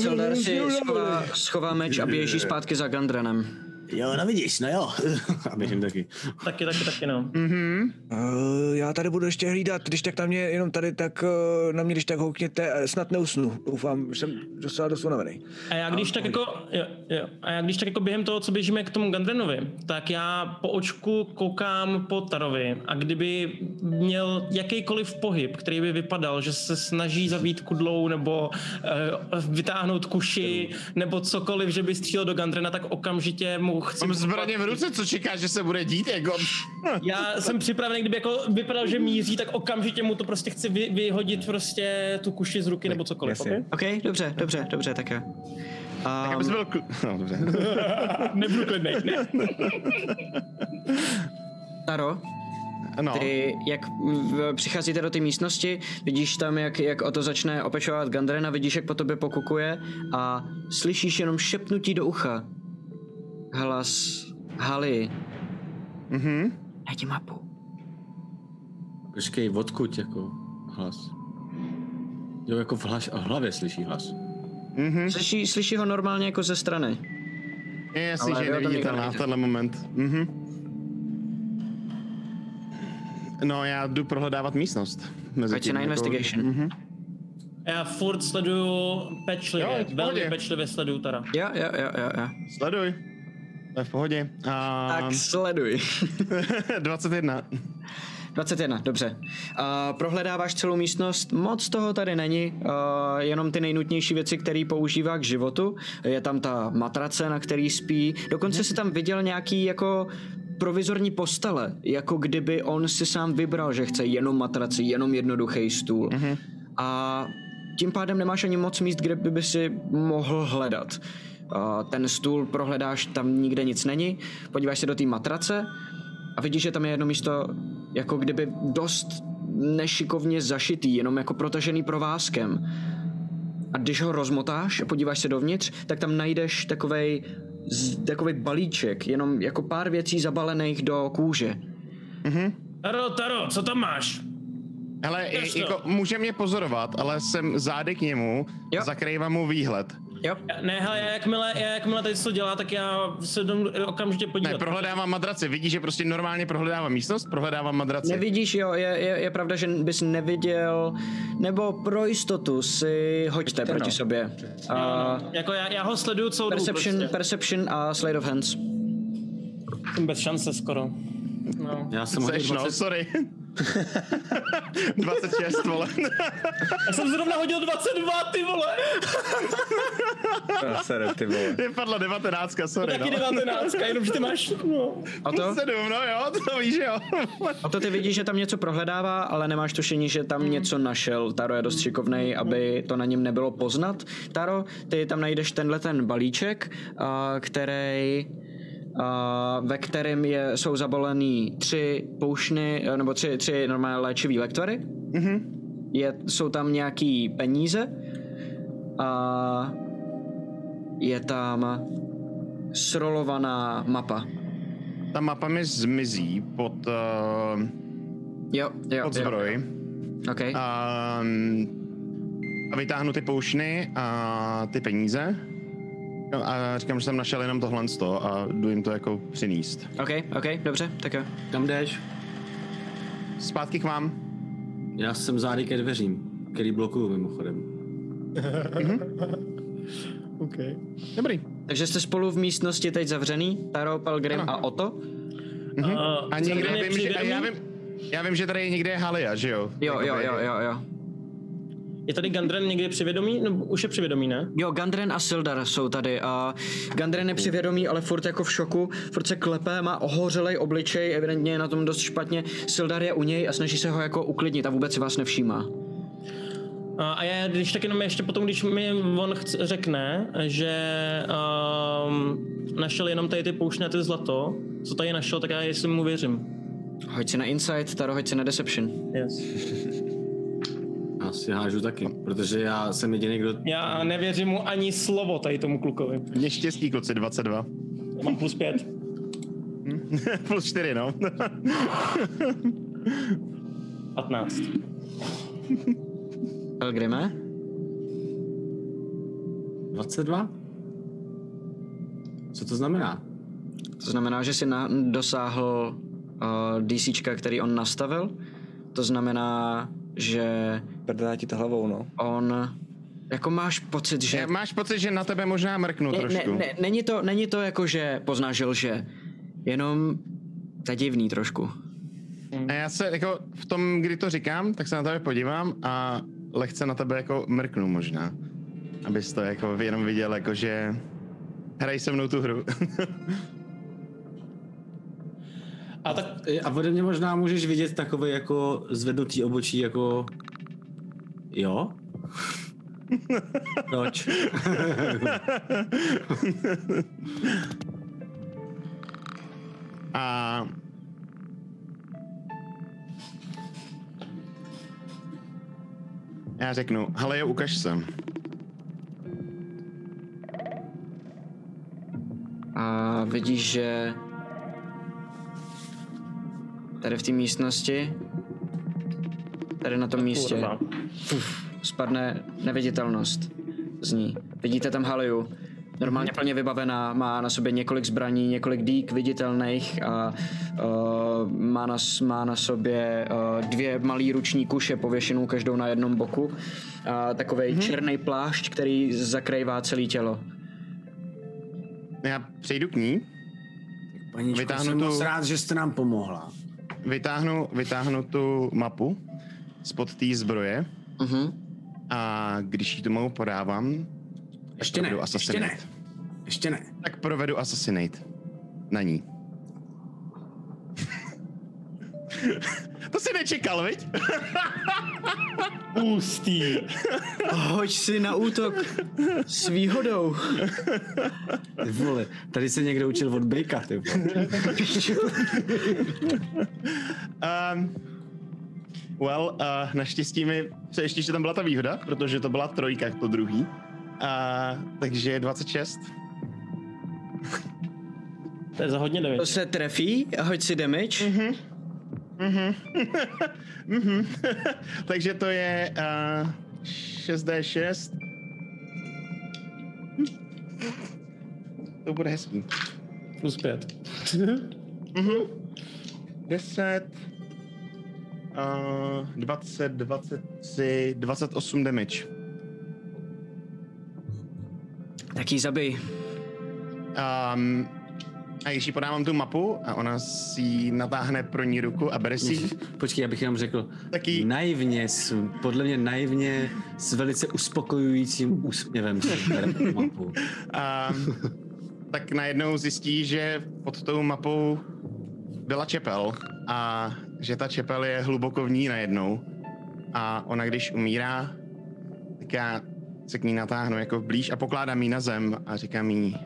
Sildar si schová, schová meč a běží zpátky za Gandrenem. Jo, no vidíš, no jo. A běžím taky. Taky, taky, taky, no. Uh, já tady budu ještě hlídat, když tak na mě, jenom tady tak uh, na mě, když tak houkněte, eh, snad neusnu. Doufám, že jsem docela dost unavený. A já když tak jako, jo, jo. A já když tak jako během toho, co běžíme k tomu Gandrenovi, tak já po očku koukám po Tarovi a kdyby měl jakýkoliv pohyb, který by vypadal, že se snaží zavít kudlou nebo uh, vytáhnout kuši nebo cokoliv, že by střílel do Gandrena, tak okamžitě mu chci... mám zbraně v ruce, co čekáš, že se bude dít, jako... Já jsem připravený, kdyby jako vypadal, že míří, tak okamžitě mu to prostě chci vy, vyhodit prostě tu kuši z ruky nebo cokoliv. Jasně. Okay? OK, dobře, dobře, dobře, tak jo. Tak Um, abys byl... Kl... No, dobře. Nebudu klidnej, ne. Taro, No, ty, jak v, přicházíte do té místnosti, vidíš tam, jak, jak o to začne opečovat Gandrena, vidíš, jak po tobě pokukuje a slyšíš jenom šepnutí do ucha. Hlas Hali. mhm. Najdi mapu. Počkej, odkud jako hlas? Jo, jako v, hlaš, v hlavě slyší hlas. Mhm. Slyší, slyší ho normálně jako ze strany. Je jasný, Ale že je neviditelná v tenhle moment. Mhm. No, já jdu prohledávat místnost. Mezi si na jako- investigation. Mhm. Já furt sleduju Jo, pečlivě, je v velmi pečlivě sleduju Tara. Jo, jo, jo, jo, jo. Sleduj. To je v pohodě. A... Tak sleduj. 21. 21, dobře. Uh, prohledáváš celou místnost, moc toho tady není, uh, jenom ty nejnutnější věci, které používá k životu. Je tam ta matrace, na který spí. Dokonce si tam viděl nějaký jako provizorní postele, jako kdyby on si sám vybral, že chce jenom matraci, jenom jednoduchý stůl. A tím pádem nemáš ani moc míst, kde by si mohl hledat. Ten stůl prohledáš, tam nikde nic není, podíváš se do té matrace a vidíš, že tam je jedno místo jako kdyby dost nešikovně zašitý, jenom jako protažený provázkem. A když ho rozmotáš a podíváš se dovnitř, tak tam najdeš takovej, takovej balíček, jenom jako pár věcí zabalených do kůže. Taro, Taro, co tam máš? Hele, to. jako může mě pozorovat, ale jsem zády k němu, Jo. zakrývám mu výhled. Jo, Já- Ne, hele, já jakmile, já jakmile tady to dělá, tak já se jdu okamžitě podívat. Ne, prohledávám madraci. Vidíš, že prostě normálně prohledávám místnost, prohledávám madraci. nevidíš, jo, je, je, je pravda, že bys neviděl, nebo pro jistotu si hoďte proti sobě. Uh, Jako já, já ho sleduju celou dobu perception, prostě. perception a slate of hands. Jsem bez šance skoro. No. Já jsem hodil Seš, no, 20, sorry. 26, vole. Já jsem zrovna hodil 22, ty vole! Sere, ty vole. Je padla 19, sorry, Taky no. 19, jenom že ty máš, no. A to? Sedm, no jo, to víš, jo. A to ty vidíš, že tam něco prohledává, ale nemáš tušení, že tam něco našel. Taro je dost šikovnej, aby to na něm nebylo poznat. Taro, ty tam najdeš tenhle ten balíček, který ve kterém je, jsou zabalený tři poušny, eh, nebo tři, tři normálně léčivý lektory. Mm-hmm. Je, jsou tam nějaký peníze a je tam srolovaná mapa. Ta mapa mi zmizí pod, uh, Jo, jo, pod jo. zbroj. Okay. A, a vytáhnu ty poušny a ty peníze. No a říkám, že jsem našel jenom tohle z toho a jdu jim to jako přinést. OK, OK, dobře, tak jo. Kam jdeš? Zpátky k vám. Já jsem zády ke dveřím, který blokuju mimochodem. Okay. Dobrý. Takže jste spolu v místnosti teď zavřený, Taro, Pelgrim Ano. a Oto? Uh, A někde Zandran je vím, že, a já vím, já vím, že tady někde je Halia, že jo? Jo, jo, jo, jo, jo. Je tady Gandren někdy přivědomý? No, už je přivědomý, ne? Jo, Gandren a Sildar jsou tady a Gandren je přivědomý, ale furt jako v šoku, furt se klepe, má ohořelej obličej, evidentně je na tom dost špatně. Sildar je u něj a snaží se ho jako uklidnit a vůbec si vás nevšímá. A a já, když tak jenom ještě potom, když mi on chce, řekne, že um, našel jenom tady ty poušně a ty zlato, co tady našel, tak já jestli mu věřím. Hoď si na Insight, Taro, hoď si na Deception. Yes. Já si hážu taky, protože já jsem jediný, kdo... Já nevěřím mu ani slovo tady tomu klukovi. Mě štěstí, kluci, 22. Mám plus pět. Plus 4, no. 15. Pelgrime? 22? Co to znamená? To znamená, že si na, dosáhl uh, DCčka, který on nastavil. To znamená, že Prdá ti to hlavou, no. on... Jako máš pocit, že... Já- Máš pocit, že na tebe možná mrknu Ne, trošku. ne, ne, není, to, není to jako, že poznáš, že lže. Jenom to je divný trošku. A já se jako v tom, kdy to říkám, tak se na tebe podívám a lehce na tebe jako mrknu možná. Abys to jako jenom viděl, jako že hraj se mnou tu hru. A tak A ode mě možná můžeš vidět takové jako zvednutý obočí, jako... Jo? Proč? A já řeknu, hele jo, ukaž se. A vidíš, že tady v té místnosti, tady na tom místě, uf, spadne neviditelnost z ní. Vidíte tam Haliu, normálně plně vybavená, má na sobě několik zbraní, několik dýk viditelných a uh, má, na, má na sobě uh, dvě malý ruční kuše pověšenou každou na jednom boku. A takový mm-hmm. černý plášť, který zakrývá celé tělo. Já přejdu k ní, Paničko, Vytáhnu jsem tu- moc rád, že jste nám pomohla. Vytáhnu, vytáhnu tu mapu spod té zbroje Uh-huh. a když jí tu mapu podávám, Ještě ne, ještě ne. Ještě ne. tak provedu assassinate na ní. to si nečekal, viď? Ústý. Hoď si na útok s výhodou. Ty vole, tady se někdo učil od Bejka, ty vole. Um, well, uh, naštěstí mi se ještě, že tam byla ta výhoda, protože to byla trojka, to druhý. Uh, takže 26. To je za hodně To damage. se trefí, hoď si damage. Mm-hmm. takže to je uh, 6d6. Hm. To bude hezký. Plus pět. 10, uh, 20, 23, 28 damage. Tak ji zabij. Um, a když jí podávám tu mapu a ona si ji natáhne pro ní ruku a bere si Počkej, abych jenom řekl. Taky- Naivně, s, podle mě naivně, s velice uspokojujícím úsměvem si bere tu mapu. um, tak najednou zjistí, že pod tou mapou byla čepel a že ta čepel je hluboko v ní najednou. A ona když umírá, tak já se k ní natáhnu jako blíž a pokládám ji na zem a říkám jí,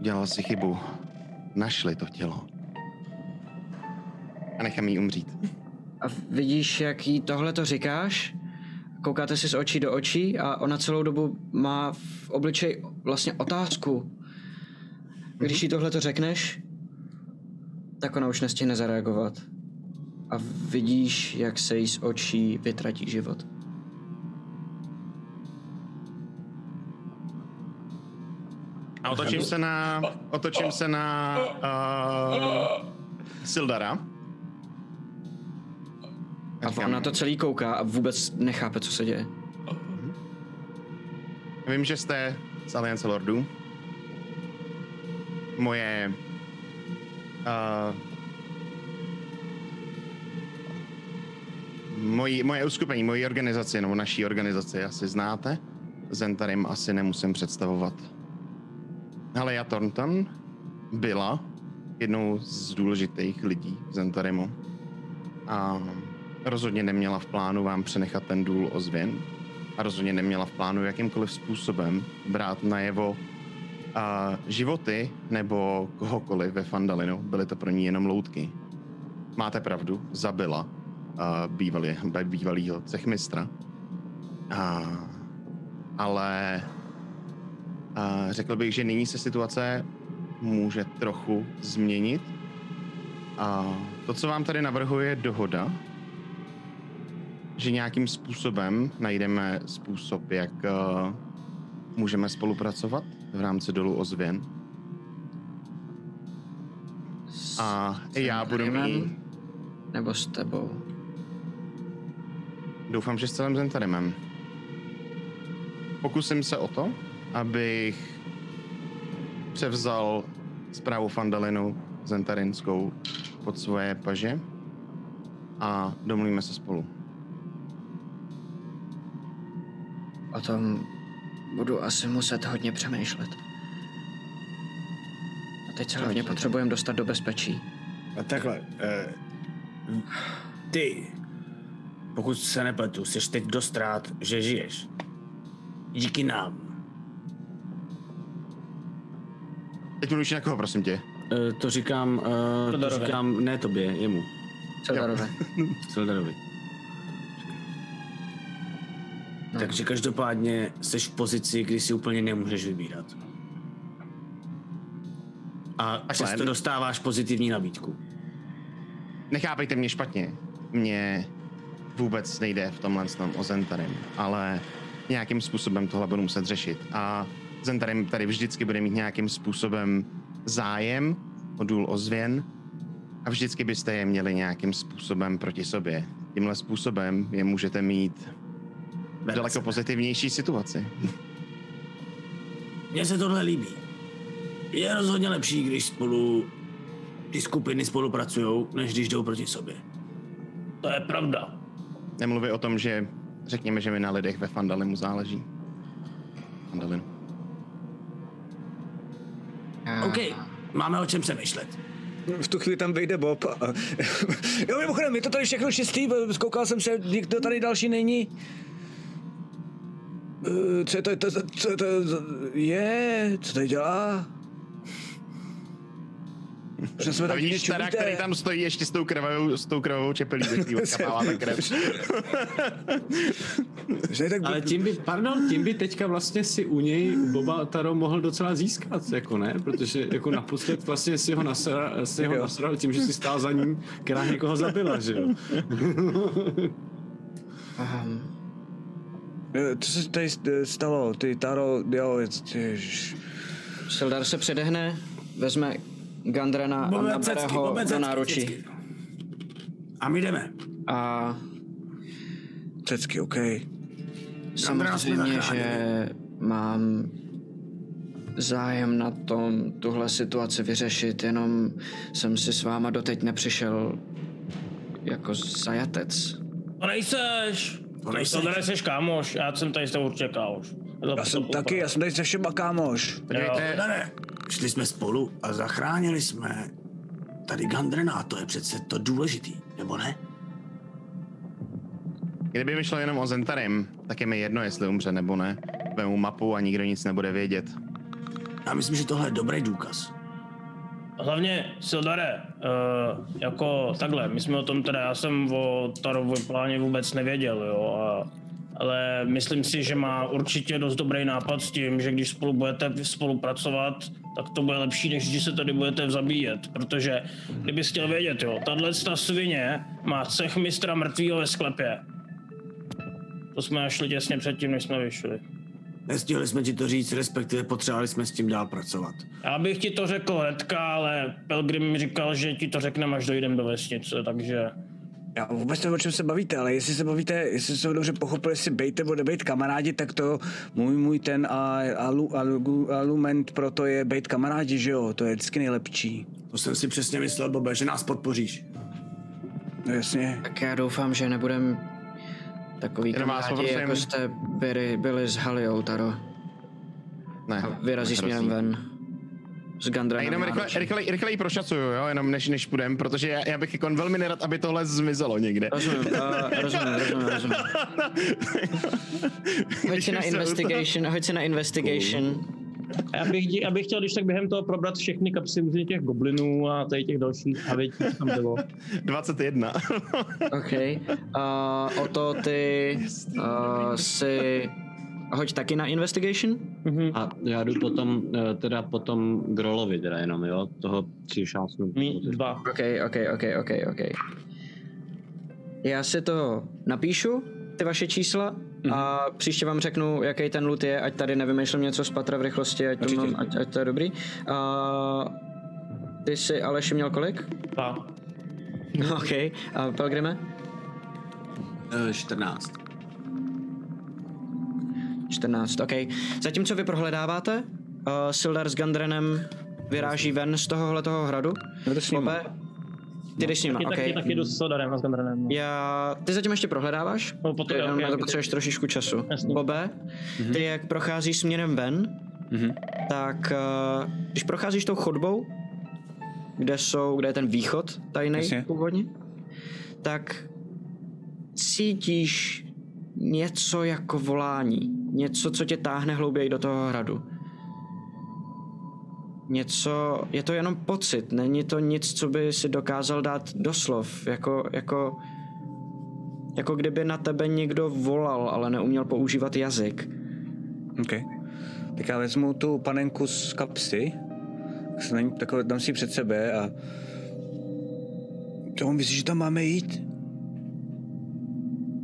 dělal si chybu, našli to tělo. A nechám jí umřít. A vidíš, jak jí tohle to říkáš? Koukáte si z očí do očí a ona celou dobu má v obličeji vlastně otázku. Když jí tohle to řekneš, tak ona už nestihne zareagovat. A vidíš, jak se jí z očí vytratí život. A otočím se na, otočím se na uh, Sildara. A říkám, on na to celý kouká a vůbec nechápe, co se děje. Vím, že jste z Aliance Lordů. Moje... Uh, moji, moje uskupení, moji organizaci, nebo naší organizaci asi znáte. Zentarim asi nemusím představovat. Haleja Thornton byla jednou z důležitých lidí v Zentarimu. A rozhodně neměla v plánu vám přenechat ten důl ozvěn a rozhodně neměla v plánu jakýmkoliv způsobem brát najevo a životy nebo kohokoliv ve Fandalinu. Byly to pro ní jenom loutky. Máte pravdu, zabila bývalý, bývalýho cechmistra. A, ale a řekl bych, že nyní se situace může trochu změnit. A to, co vám tady navrhuje, je dohoda, že nějakým způsobem najdeme způsob, jak uh, můžeme spolupracovat v rámci dolu ozvěn. A i já budu mít? Nebo s tebou? doufám, že s celým Zentarimem. Pokusím se o to, abych převzal zprávu Fandalinu Zentarinskou pod svoje paže a domluvíme se spolu. O tom budu asi muset hodně přemýšlet. A teď se hlavně potřebujeme dostat do bezpečí. A takhle, eh, ty, pokud se nepletu, jsi teď dost rád, že žiješ. díky nám. Teď mluvíš na koho, prosím tě? Uh, to říkám, uh, to říkám ne tobě, jemu. Celdarové. Sildarovi. Takže každopádně jsi v pozici, kdy si úplně nemůžeš vybírat. A přesto dostáváš pozitivní nabídku. Nechápejte mě špatně. Mně vůbec nejde v tomhle tom o Zentarim, ale nějakým způsobem tohle budu muset řešit. A Zentarim tady vždycky bude mít nějakým způsobem zájem o důl ozvěn a vždycky byste je měli nějakým způsobem proti sobě. Tímhle způsobem je můžete mít v daleko pozitivnější situaci. Mně se tohle líbí. Je rozhodně lepší, když spolu ty skupiny spolupracují, než když jdou proti sobě. To je pravda. Nemluví o tom, že řekněme, že mi na lidech ve Fandalimu záleží. Fandalinu. OK, máme o čem přemýšlet. V tu chvíli tam vyjde Bob. A... jo, mimochodem, je to tady všechno čistý, zkoukal jsem se, nikdo tady další není. Eh, Co je to, to, co to je, co tady dělá? Že jsme A tam vidíš teda, který tam stojí ještě s tou krvavou, s tou krvavou čepelí, ze krev. Že tak Ale tím by, pardon, tím by teďka vlastně si u něj Boba Taro mohl docela získat, jako ne? Protože jako naposled vlastně si ho nasral, si ho nasral tím, že si stál za ním, která někoho zabila, že jo? Eh, Co se tady eh, stalo? Ty Taro, jo, ježiš. Sildar se předehne, vezme Gandrana a nabere ho do náručí. A my jdeme. A Cecky, OK. samozřejmě, že mám zájem na tom tuhle situaci vyřešit, jenom jsem si s váma doteď nepřišel jako zajatec. To nejseš. To nejseš. To nejseš kámoš, já jsem tady s tebou určitě kámoš. Já jsem taky, já jsem tady se všema kámoš. Podívejte, Ne, ne, šli jsme spolu a zachránili jsme tady Gandrena a to je přece to důležitý, nebo ne? kdyby mi šlo jenom o Zentarim, tak je mi jedno, jestli umře nebo ne. Vemu mapu a nikdo nic nebude vědět. Já myslím, že tohle je dobrý důkaz. Hlavně, Sildare, uh, jako takhle, my jsme o tom teda, já jsem o Tarově pláně vůbec nevěděl, jo, a, ale myslím si, že má určitě dost dobrý nápad s tím, že když spolu budete spolupracovat, tak to bude lepší, než když se tady budete zabíjet, protože kdyby chtěl vědět, jo, tahle ta svině má cech mistra mrtvýho ve sklepě. To jsme našli těsně předtím, než jsme vyšli. Nestihli jsme ti to říct, respektive potřebovali jsme s tím dál pracovat. Já bych ti to řekl hnedka, ale Pelgrim mi říkal, že ti to řekneme, až dojdem do vesnice, takže... Já vůbec nevím, o čem se bavíte, ale jestli se bavíte, jestli jsem dobře pochopil, jestli bejt nebo nebejt kamarádi, tak to můj, můj ten a, alu, alu, alument pro to je bejt kamarádi, že jo? To je vždycky nejlepší. To jsem si přesně myslel, Bobe, že nás podpoříš. No jasně. Tak já doufám, že nebudem takový Jenom vás kamarádi, poprosím- jako jste byli, byli s Haliou, Taro. Ne. A vyrazí směrem ven. S A Gandranem jenom rychle, rychle, rychle ji prošacuju, jo, jenom než, než půjdem, protože já, já bych jako velmi nerad, aby tohle zmizelo někde. Rozumím, uh, rozumím, rozumím, rozumím. Hoď si na se investigation, hoď si na investigation. A Já bych, dí- já bych chtěl, když tak během toho probrat všechny kapsy různě těch goblinů a tady těch dalších havětí, co tam bylo. 21. OK. Uh, o to ty uh, si... Hoď taky na investigation? A já jdu potom, eh, teda potom Grolovi teda jenom, jo, toho si šásnu. Mí dva. OK, OK, OK, OK, OK. Já si to napíšu, ty vaše čísla, a příště vám řeknu, jaký ten loot je, ať tady nevymýšlím něco z patra v rychlosti, ať, to mám, ať, ať to je dobrý. A ty jsi Aleši měl kolik? Dva. OK. A Pelgrime? Eh, 14. 14, OK. Zatímco vy prohledáváte, uh, Sildar s Gandrenem vyráží ven z tohohle toho hradu. Jdu s nima. Ty jdeš s nima, Taky, OK. taky, taky jdu s Sodarem a s Gandranem. No. Já, ty zatím ještě prohledáváš? No, potom- ty jenom ok, na to potřebuješ trošičku času. Bobe, ty jak procházíš směrem ven, tak uh, když procházíš tou chodbou, kde jsou, kde je ten východ tajný původně, tak cítíš něco jako volání. Něco, co tě táhne hlouběji do toho hradu. Něco, je to jenom pocit, není to nic, co by si dokázal dát do slov, jako, jako, jako kdyby na tebe někdo volal, ale neuměl používat jazyk. OK. Tak já vezmu tu panenku z kapsy, tak se na ní, dám si před sebe a... To myslíš, že tam máme jít?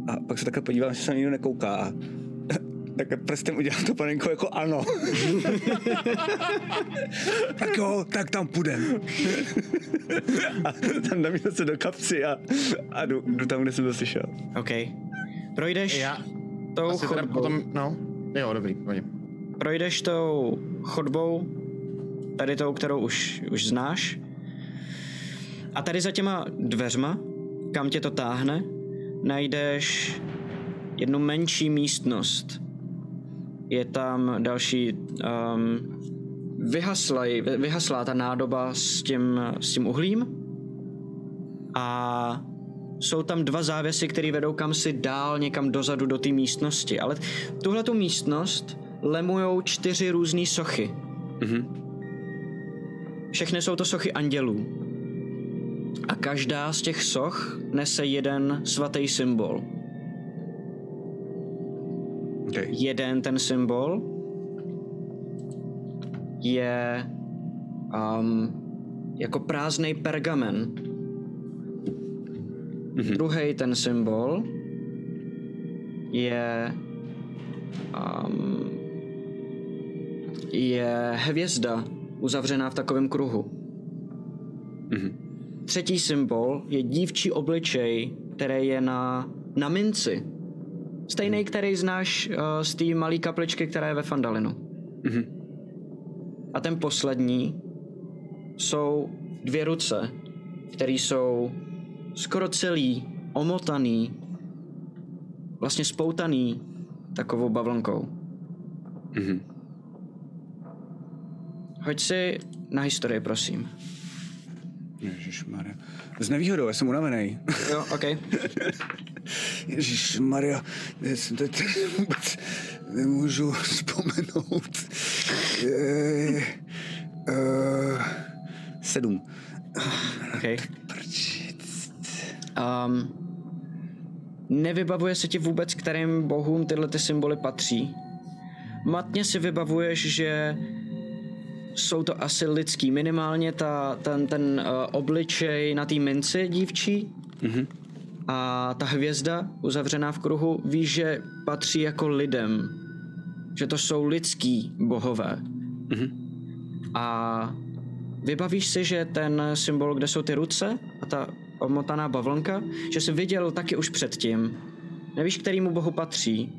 A pak se takhle podívám, že se na nikdo nekouká a tak prstem udělám tu panenku jako ano. tak jo, tak tam půjdem. a tam dám zase do kapsy a, a jdu, jdu tam, kde jsem to slyšel. OK. Projdeš Já tou asi chodbou. potom, no, jo, dobrý, pojď. projdeš tou chodbou, tady tou, kterou už, už znáš. A tady za těma dveřma, kam tě to táhne, najdeš jednu menší místnost. Je tam další um, vyhaslej, vy- vyhaslá ta nádoba s tím, s tím uhlím a jsou tam dva závěsy, které vedou kam si dál někam dozadu do té místnosti. Ale tuhle tu místnost lemujou čtyři různé sochy. Všechny jsou to sochy andělů. A každá z těch soch nese jeden svatý symbol. Okay. Jeden ten symbol je um, jako prázdný pergamen. Mm-hmm. Druhý ten symbol je um, je hvězda uzavřená v takovém kruhu. Mhm. Třetí symbol je dívčí obličej, který je na, na minci. Stejný, který znáš uh, z té malé kapličky, která je ve Fandalinu. Mhm. A ten poslední jsou dvě ruce, které jsou skoro celý, omotaný, vlastně spoutaný takovou bavlnkou. Mhm. Hoď si na historii, prosím. Ježišmarja. S nevýhodou, já jsem unavený. Jo, OK. Ježišmarja, já jsem teď vůbec nemůžu vzpomenout. Je, uh, sedm. OK. Um, nevybavuje se ti vůbec, kterým bohům tyhle ty symboly patří. Matně si vybavuješ, že jsou to asi lidský. Minimálně ta, ten, ten uh, obličej na té minci dívčí mm-hmm. a ta hvězda uzavřená v kruhu, víš, že patří jako lidem. Že to jsou lidský bohové. Mm-hmm. A vybavíš si, že ten symbol, kde jsou ty ruce a ta omotaná bavlnka, že jsi viděl taky už předtím. Nevíš, kterýmu bohu patří,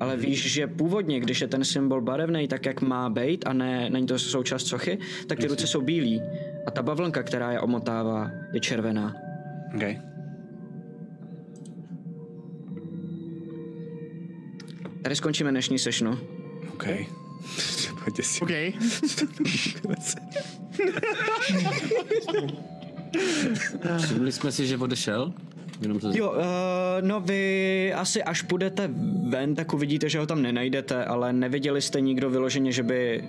ale víš, že původně, když je ten symbol barevný, tak jak má být a ne, není to součást sochy, tak ty ruce jsou bílí a ta bavlnka, která je omotává, je červená. Okay. Tady skončíme dnešní sešnu. OK. Pojďte si. OK. Všimli jsme si, že odešel? Jenom to... Jo, uh, no vy asi až půjdete ven, tak uvidíte, že ho tam nenajdete, ale neviděli jste nikdo vyloženě, že by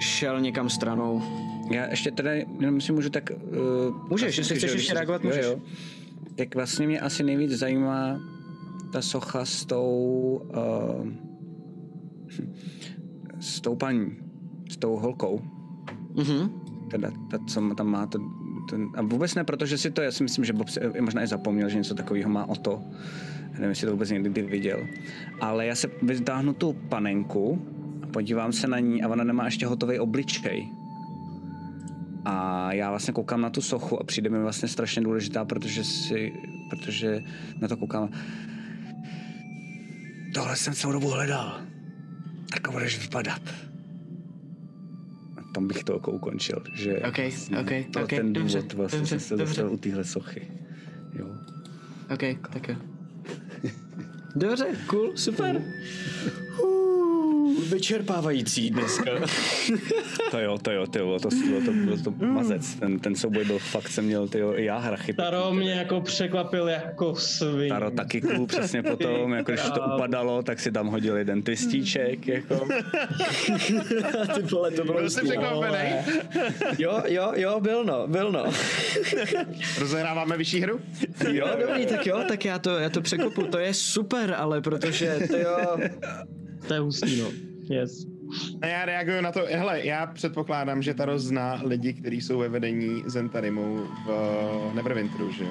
šel někam stranou. Já ještě teda, jenom si můžu tak... Uh, Můžeš, jestli chceš ještě reagovat, můžeš. Jo, jo. Tak vlastně mě asi nejvíc zajímá ta socha s tou... Uh, s tou paní, s tou holkou. Mhm. Teda ta, co tam má to, ten, a vůbec ne, protože si to, já si myslím, že Bob si možná i zapomněl, že něco takového má o to. Nevím, jestli to vůbec někdy viděl. Ale já se vytáhnu tu panenku a podívám se na ní a ona nemá ještě hotový obličej. A já vlastně koukám na tu sochu a přijde mi vlastně strašně důležitá, protože si, protože na to koukám. Tohle jsem celou dobu hledal. Tak budeš vypadat. Tam bych to jako ukončil, že OK, OK, to OK, ten dobře, důvod vlastně dobře, jsem se dobře. dostal u téhle sochy. Jo. OK, tak jo. Dobře, cool, super. Uh, Vyčerpávající dneska. To jo, to jo, to jo, to, to, to, byl to mazec. Ten, ten souboj byl fakt, jsem měl, ty i já hrachy. Taro mě jako překvapil jako svin. Taro taky cool, přesně potom, jako když to upadalo, tak si tam hodil jeden twistíček, jako. Ty vole, to bylo Byl jsi překvapený? Jo, jo, jo, byl no, byl no. Rozehráváme vyšší hru? Jo, dobrý, tak jo, tak já to, já to překopu, to je super, ale protože, to jo, To je hustý, no. Yes. A já reaguju na to, hele, já předpokládám, že Taro zná lidi, kteří jsou ve vedení Zentarimu v eh, Neverwinteru, že jo?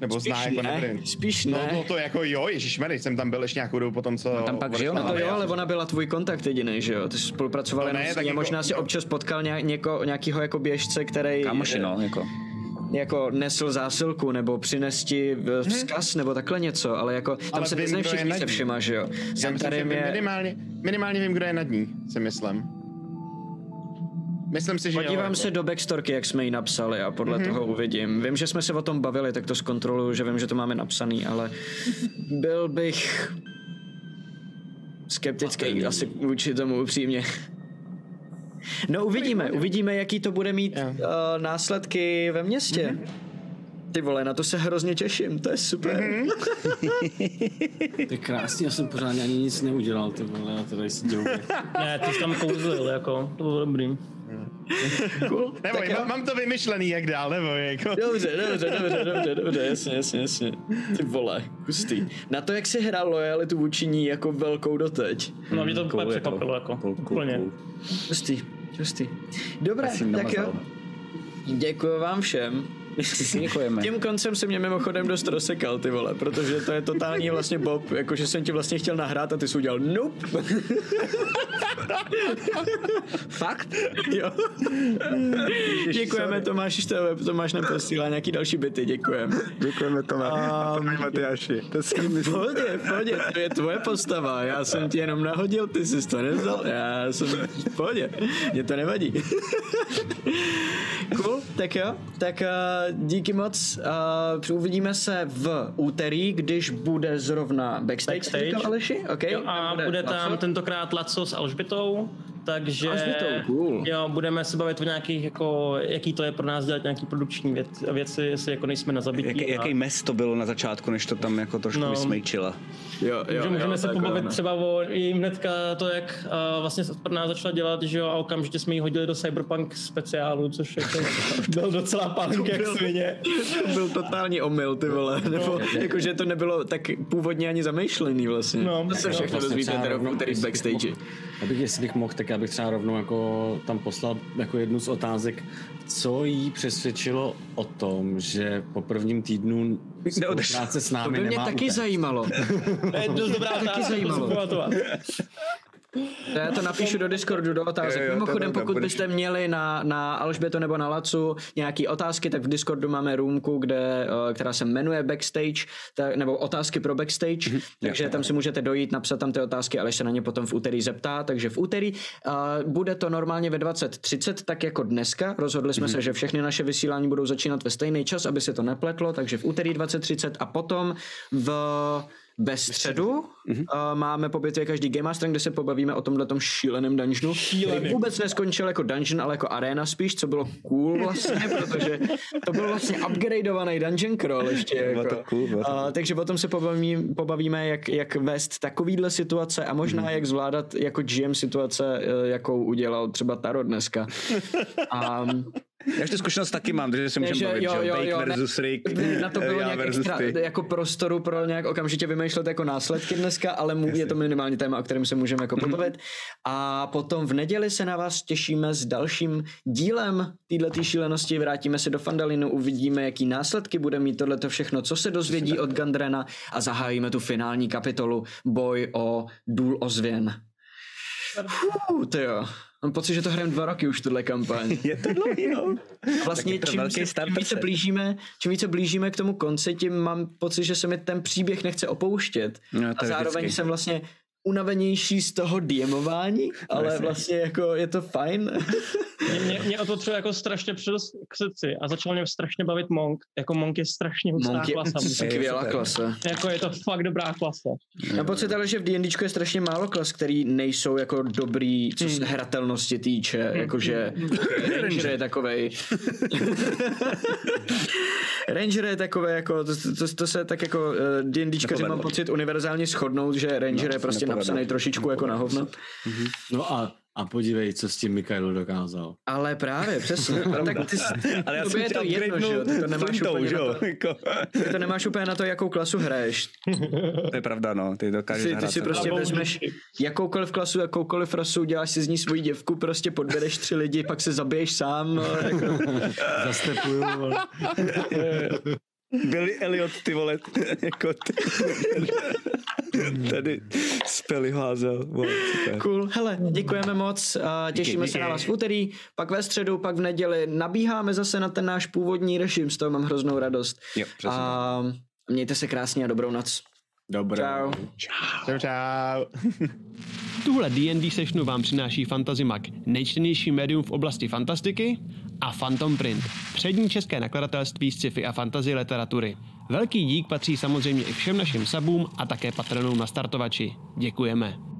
Nebo zná Spíš jako ne, Neverwinter. spíš No, ne. no to jako jo, ježišmarja, jsem tam byl ještě nějakou dobu potom, co... tam pak žil, No no. to jo, ale ona byla tvůj kontakt jediný, že jo? Ty jsi spolupracoval To jenom ne, s tak ní jako- možná si občas potkal nějak, něko, nějakýho jako běžce, který Kámoši, no, jako. Jako nesl zásilku nebo přines ti eh, vzkaz nebo takhle něco, ale jako tam Ale se vím, neznají všichni se všema, že jo? Vím je... minimálně, minimálně vím, kdo je nad ní, si myslím. Myslím si, že jo, Podívám jako. se do backstorky, jak jsme ji napsali a podle Mhm. mm-hmm. toho uvidím. Vím, že jsme se o tom bavili, tak to zkontroluju, že vím, že to máme napsaný, ale byl bych skeptický asi vůči tomu upřímně. No uvidíme, uvidíme, jaký to bude mít Jo. uh, následky ve městě. Mhm. Ty vole, na to se hrozně těším, to je super. Mhm. To je krásný, já jsem pořádně ani nic neudělal, ty vole, já tady si dělám. Ne, ty jsi tam kouzlil, jako, to bylo dobrý. Cool. Nebo mám, mám to vymyšlený, jak dál, nebo jako... Dobře, dobře, dobře, dobře, dobře, jasně, jasně, jasně. Ty vole, hustý. Na to, jak si hrál lojalitu vůči ní jako velkou doteď. No, mě to úplně Cool, překvapilo, jako, cool, cool, úplně. cool. Hustý, hustý. Dobré, tak jo. Děkuji vám všem. Děkujeme. Tím koncem se mě mimochodem dost rozsekal, ty vole, protože to je totální vlastně Bob, jakože jsem ti vlastně chtěl nahrát a ty jsi udělal nope. Fakt? jo. Děkujeme Tomáši, to Tomáš nám posílá nějaký další byty, děkujeme. Děkujeme Tome. Um, Matyáši. To je s V pohodě, pohodě, to je tvoje postava, já jsem ti jenom nahodil, ty jsi to nevzal, já jsem v pohodě, mě to nevadí. cool, tak jo, tak uh, díky moc, uh, uvidíme se v úterý, když bude zrovna backstage, Backstage. říkal Aleši, okay? Jo, a bude tam Laco? tentokrát Laco s Alžbitou, takže Alžbitou, cool. jo, budeme se bavit o nějakých, jako, jaký to je pro nás dělat nějaký produkční věc, věci, jestli jako nejsme na zabití. Jaký, a- jaký mes to bylo na začátku, než to tam jako trošku No. no. vysmejčila? Jo, Jo, můžeme se takhle, pobavit no. třeba o jejím hnedka to, jak uh, vlastně se pro nás začala dělat, že jo, a okamžitě jsme ji hodili do Cyberpunk speciálu, což jako byl docela punk jak svině. To byl totální omyl, ty vole, nebo jakože to nebylo tak původně ani zamýšlený vlastně. No, to se no. všechno Vlastně dozvíte v rovnou, jestli bych backstage. Abych, jestli bych mohl, tak já bych třeba rovnou jako tam poslal jako jednu z otázek, co jí přesvědčilo o tom, že po prvním týdnu spolupráce s To námi by mě nemá taky úplně. zajímalo. To je dost dobrá taky otázka, zajímalo. Já to napíšu do Discordu, do otázek. Jo, jo, Mimochodem, pokud byste měli na, na Alžbětu nebo na Lacu nějaký otázky, tak v Discordu máme roomku, kde, eh, která se jmenuje Backstage, tak, nebo otázky pro Backstage, Mhm. takže tam si můžete dojít, napsat tam ty otázky, ale se na ně potom v úterý zeptá. Takže v úterý uh, bude to normálně ve 20.30, tak jako dneska. Rozhodli jsme Mhm. se, že všechny naše vysílání budou začínat ve stejný čas, aby se to nepletlo, takže v úterý 20.30 a potom v ve středu uh, máme po bitvě každý Game Master, kde se pobavíme o tomhle šíleném dungeonu. Který vůbec neskončil jako dungeon, ale jako arena spíš, co bylo cool vlastně, protože to byl vlastně upgradeovaný dungeon crawl ještě. Jako. to cool, bylo to Uh, takže potom se pobavíme, pobavíme jak, jak vést takovýhle situace a možná jak zvládat jako GM situace, eh, jakou udělal třeba Taro dneska. A Já už tu zkušenost taky mám, takže si můžeme bavit, že jo? Bake versus Rick, na to bylo nějak extra ty. jako prostoru pro nějak okamžitě vymýšlet jako následky dneska, ale mu, je to minimálně téma, o kterém se můžeme jako pobavit. A potom v neděli se na vás těšíme s dalším dílem této šílenosti. Vrátíme se do Fandalinu, uvidíme, jaký následky bude mít tohleto všechno, co se dozvědí od Gandrena a zahájíme tu finální kapitolu Boj o důl ozvěn. Fuh, ty jo. Mám pocit, že to hrajeme dva roky už tuhle kampaň. Je to dlouhý, no. Vlastně to čím, se, čím, více blížíme, čím více blížíme k tomu konci, tím mám pocit, že se mi ten příběh nechce opouštět. No, a zároveň vždycky. jsem vlastně unavenější z toho DMování, ale vlastně jako je to fajn. Mě, mě, mě o to třeba jako strašně přirost k srdci a začal mě strašně bavit Monk. Jako Monk je strašně hustá Monk je klasa. skvělá klasa. Jako je to fakt dobrá klasa. Já pocit ale, že v D&Dčku je strašně málo klas, který nejsou jako dobrý, co se hratelnosti týče, jakože Ranger je takovej. Ranger je takové jako, to, to, to se tak jako eh, D&Dčkaři mám pocit univerzálně shodnout, že Ranger je prostě napsaný trošičku jako na hovno. No a, a podívej, co s tím Mikhail dokázal. Ale právě, přesně. A tak ty, Ale já jsem je to jedno, že jo? Ty to nemáš flintou, úplně že jo? to, Jako, ty to nemáš úplně na to, jakou klasu hraješ. To je pravda, no. Ty dokážeš Ty, ty si prostě Alebo vezmeš jakoukoliv klasu, jakoukoliv rasu, děláš si z ní svoji děvku, prostě podvedeš tři lidi, pak se zabiješ sám. No, jako, Zastepuju. Billy Elliot, ty vole, jako ty. Tady spely házel. Vole, cool. Hele, děkujeme moc, a těšíme Díky, se na vás v úterý, pak ve středu, pak v neděli. Nabíháme zase na ten náš původní režim, z toho mám hroznou radost. Jo, přesně. A mějte se krásně a dobrou noc. Dobré. Čau. Čau, čau. Tuhle D&D sessionu vám přináší Fantazimak, nejčtenější médium v oblasti fantastiky a Phantom Print, přední české nakladatelství z sci-fi a fantasy literatury. Velký dík patří samozřejmě i všem našim sabům a také patronům na startovači. Děkujeme.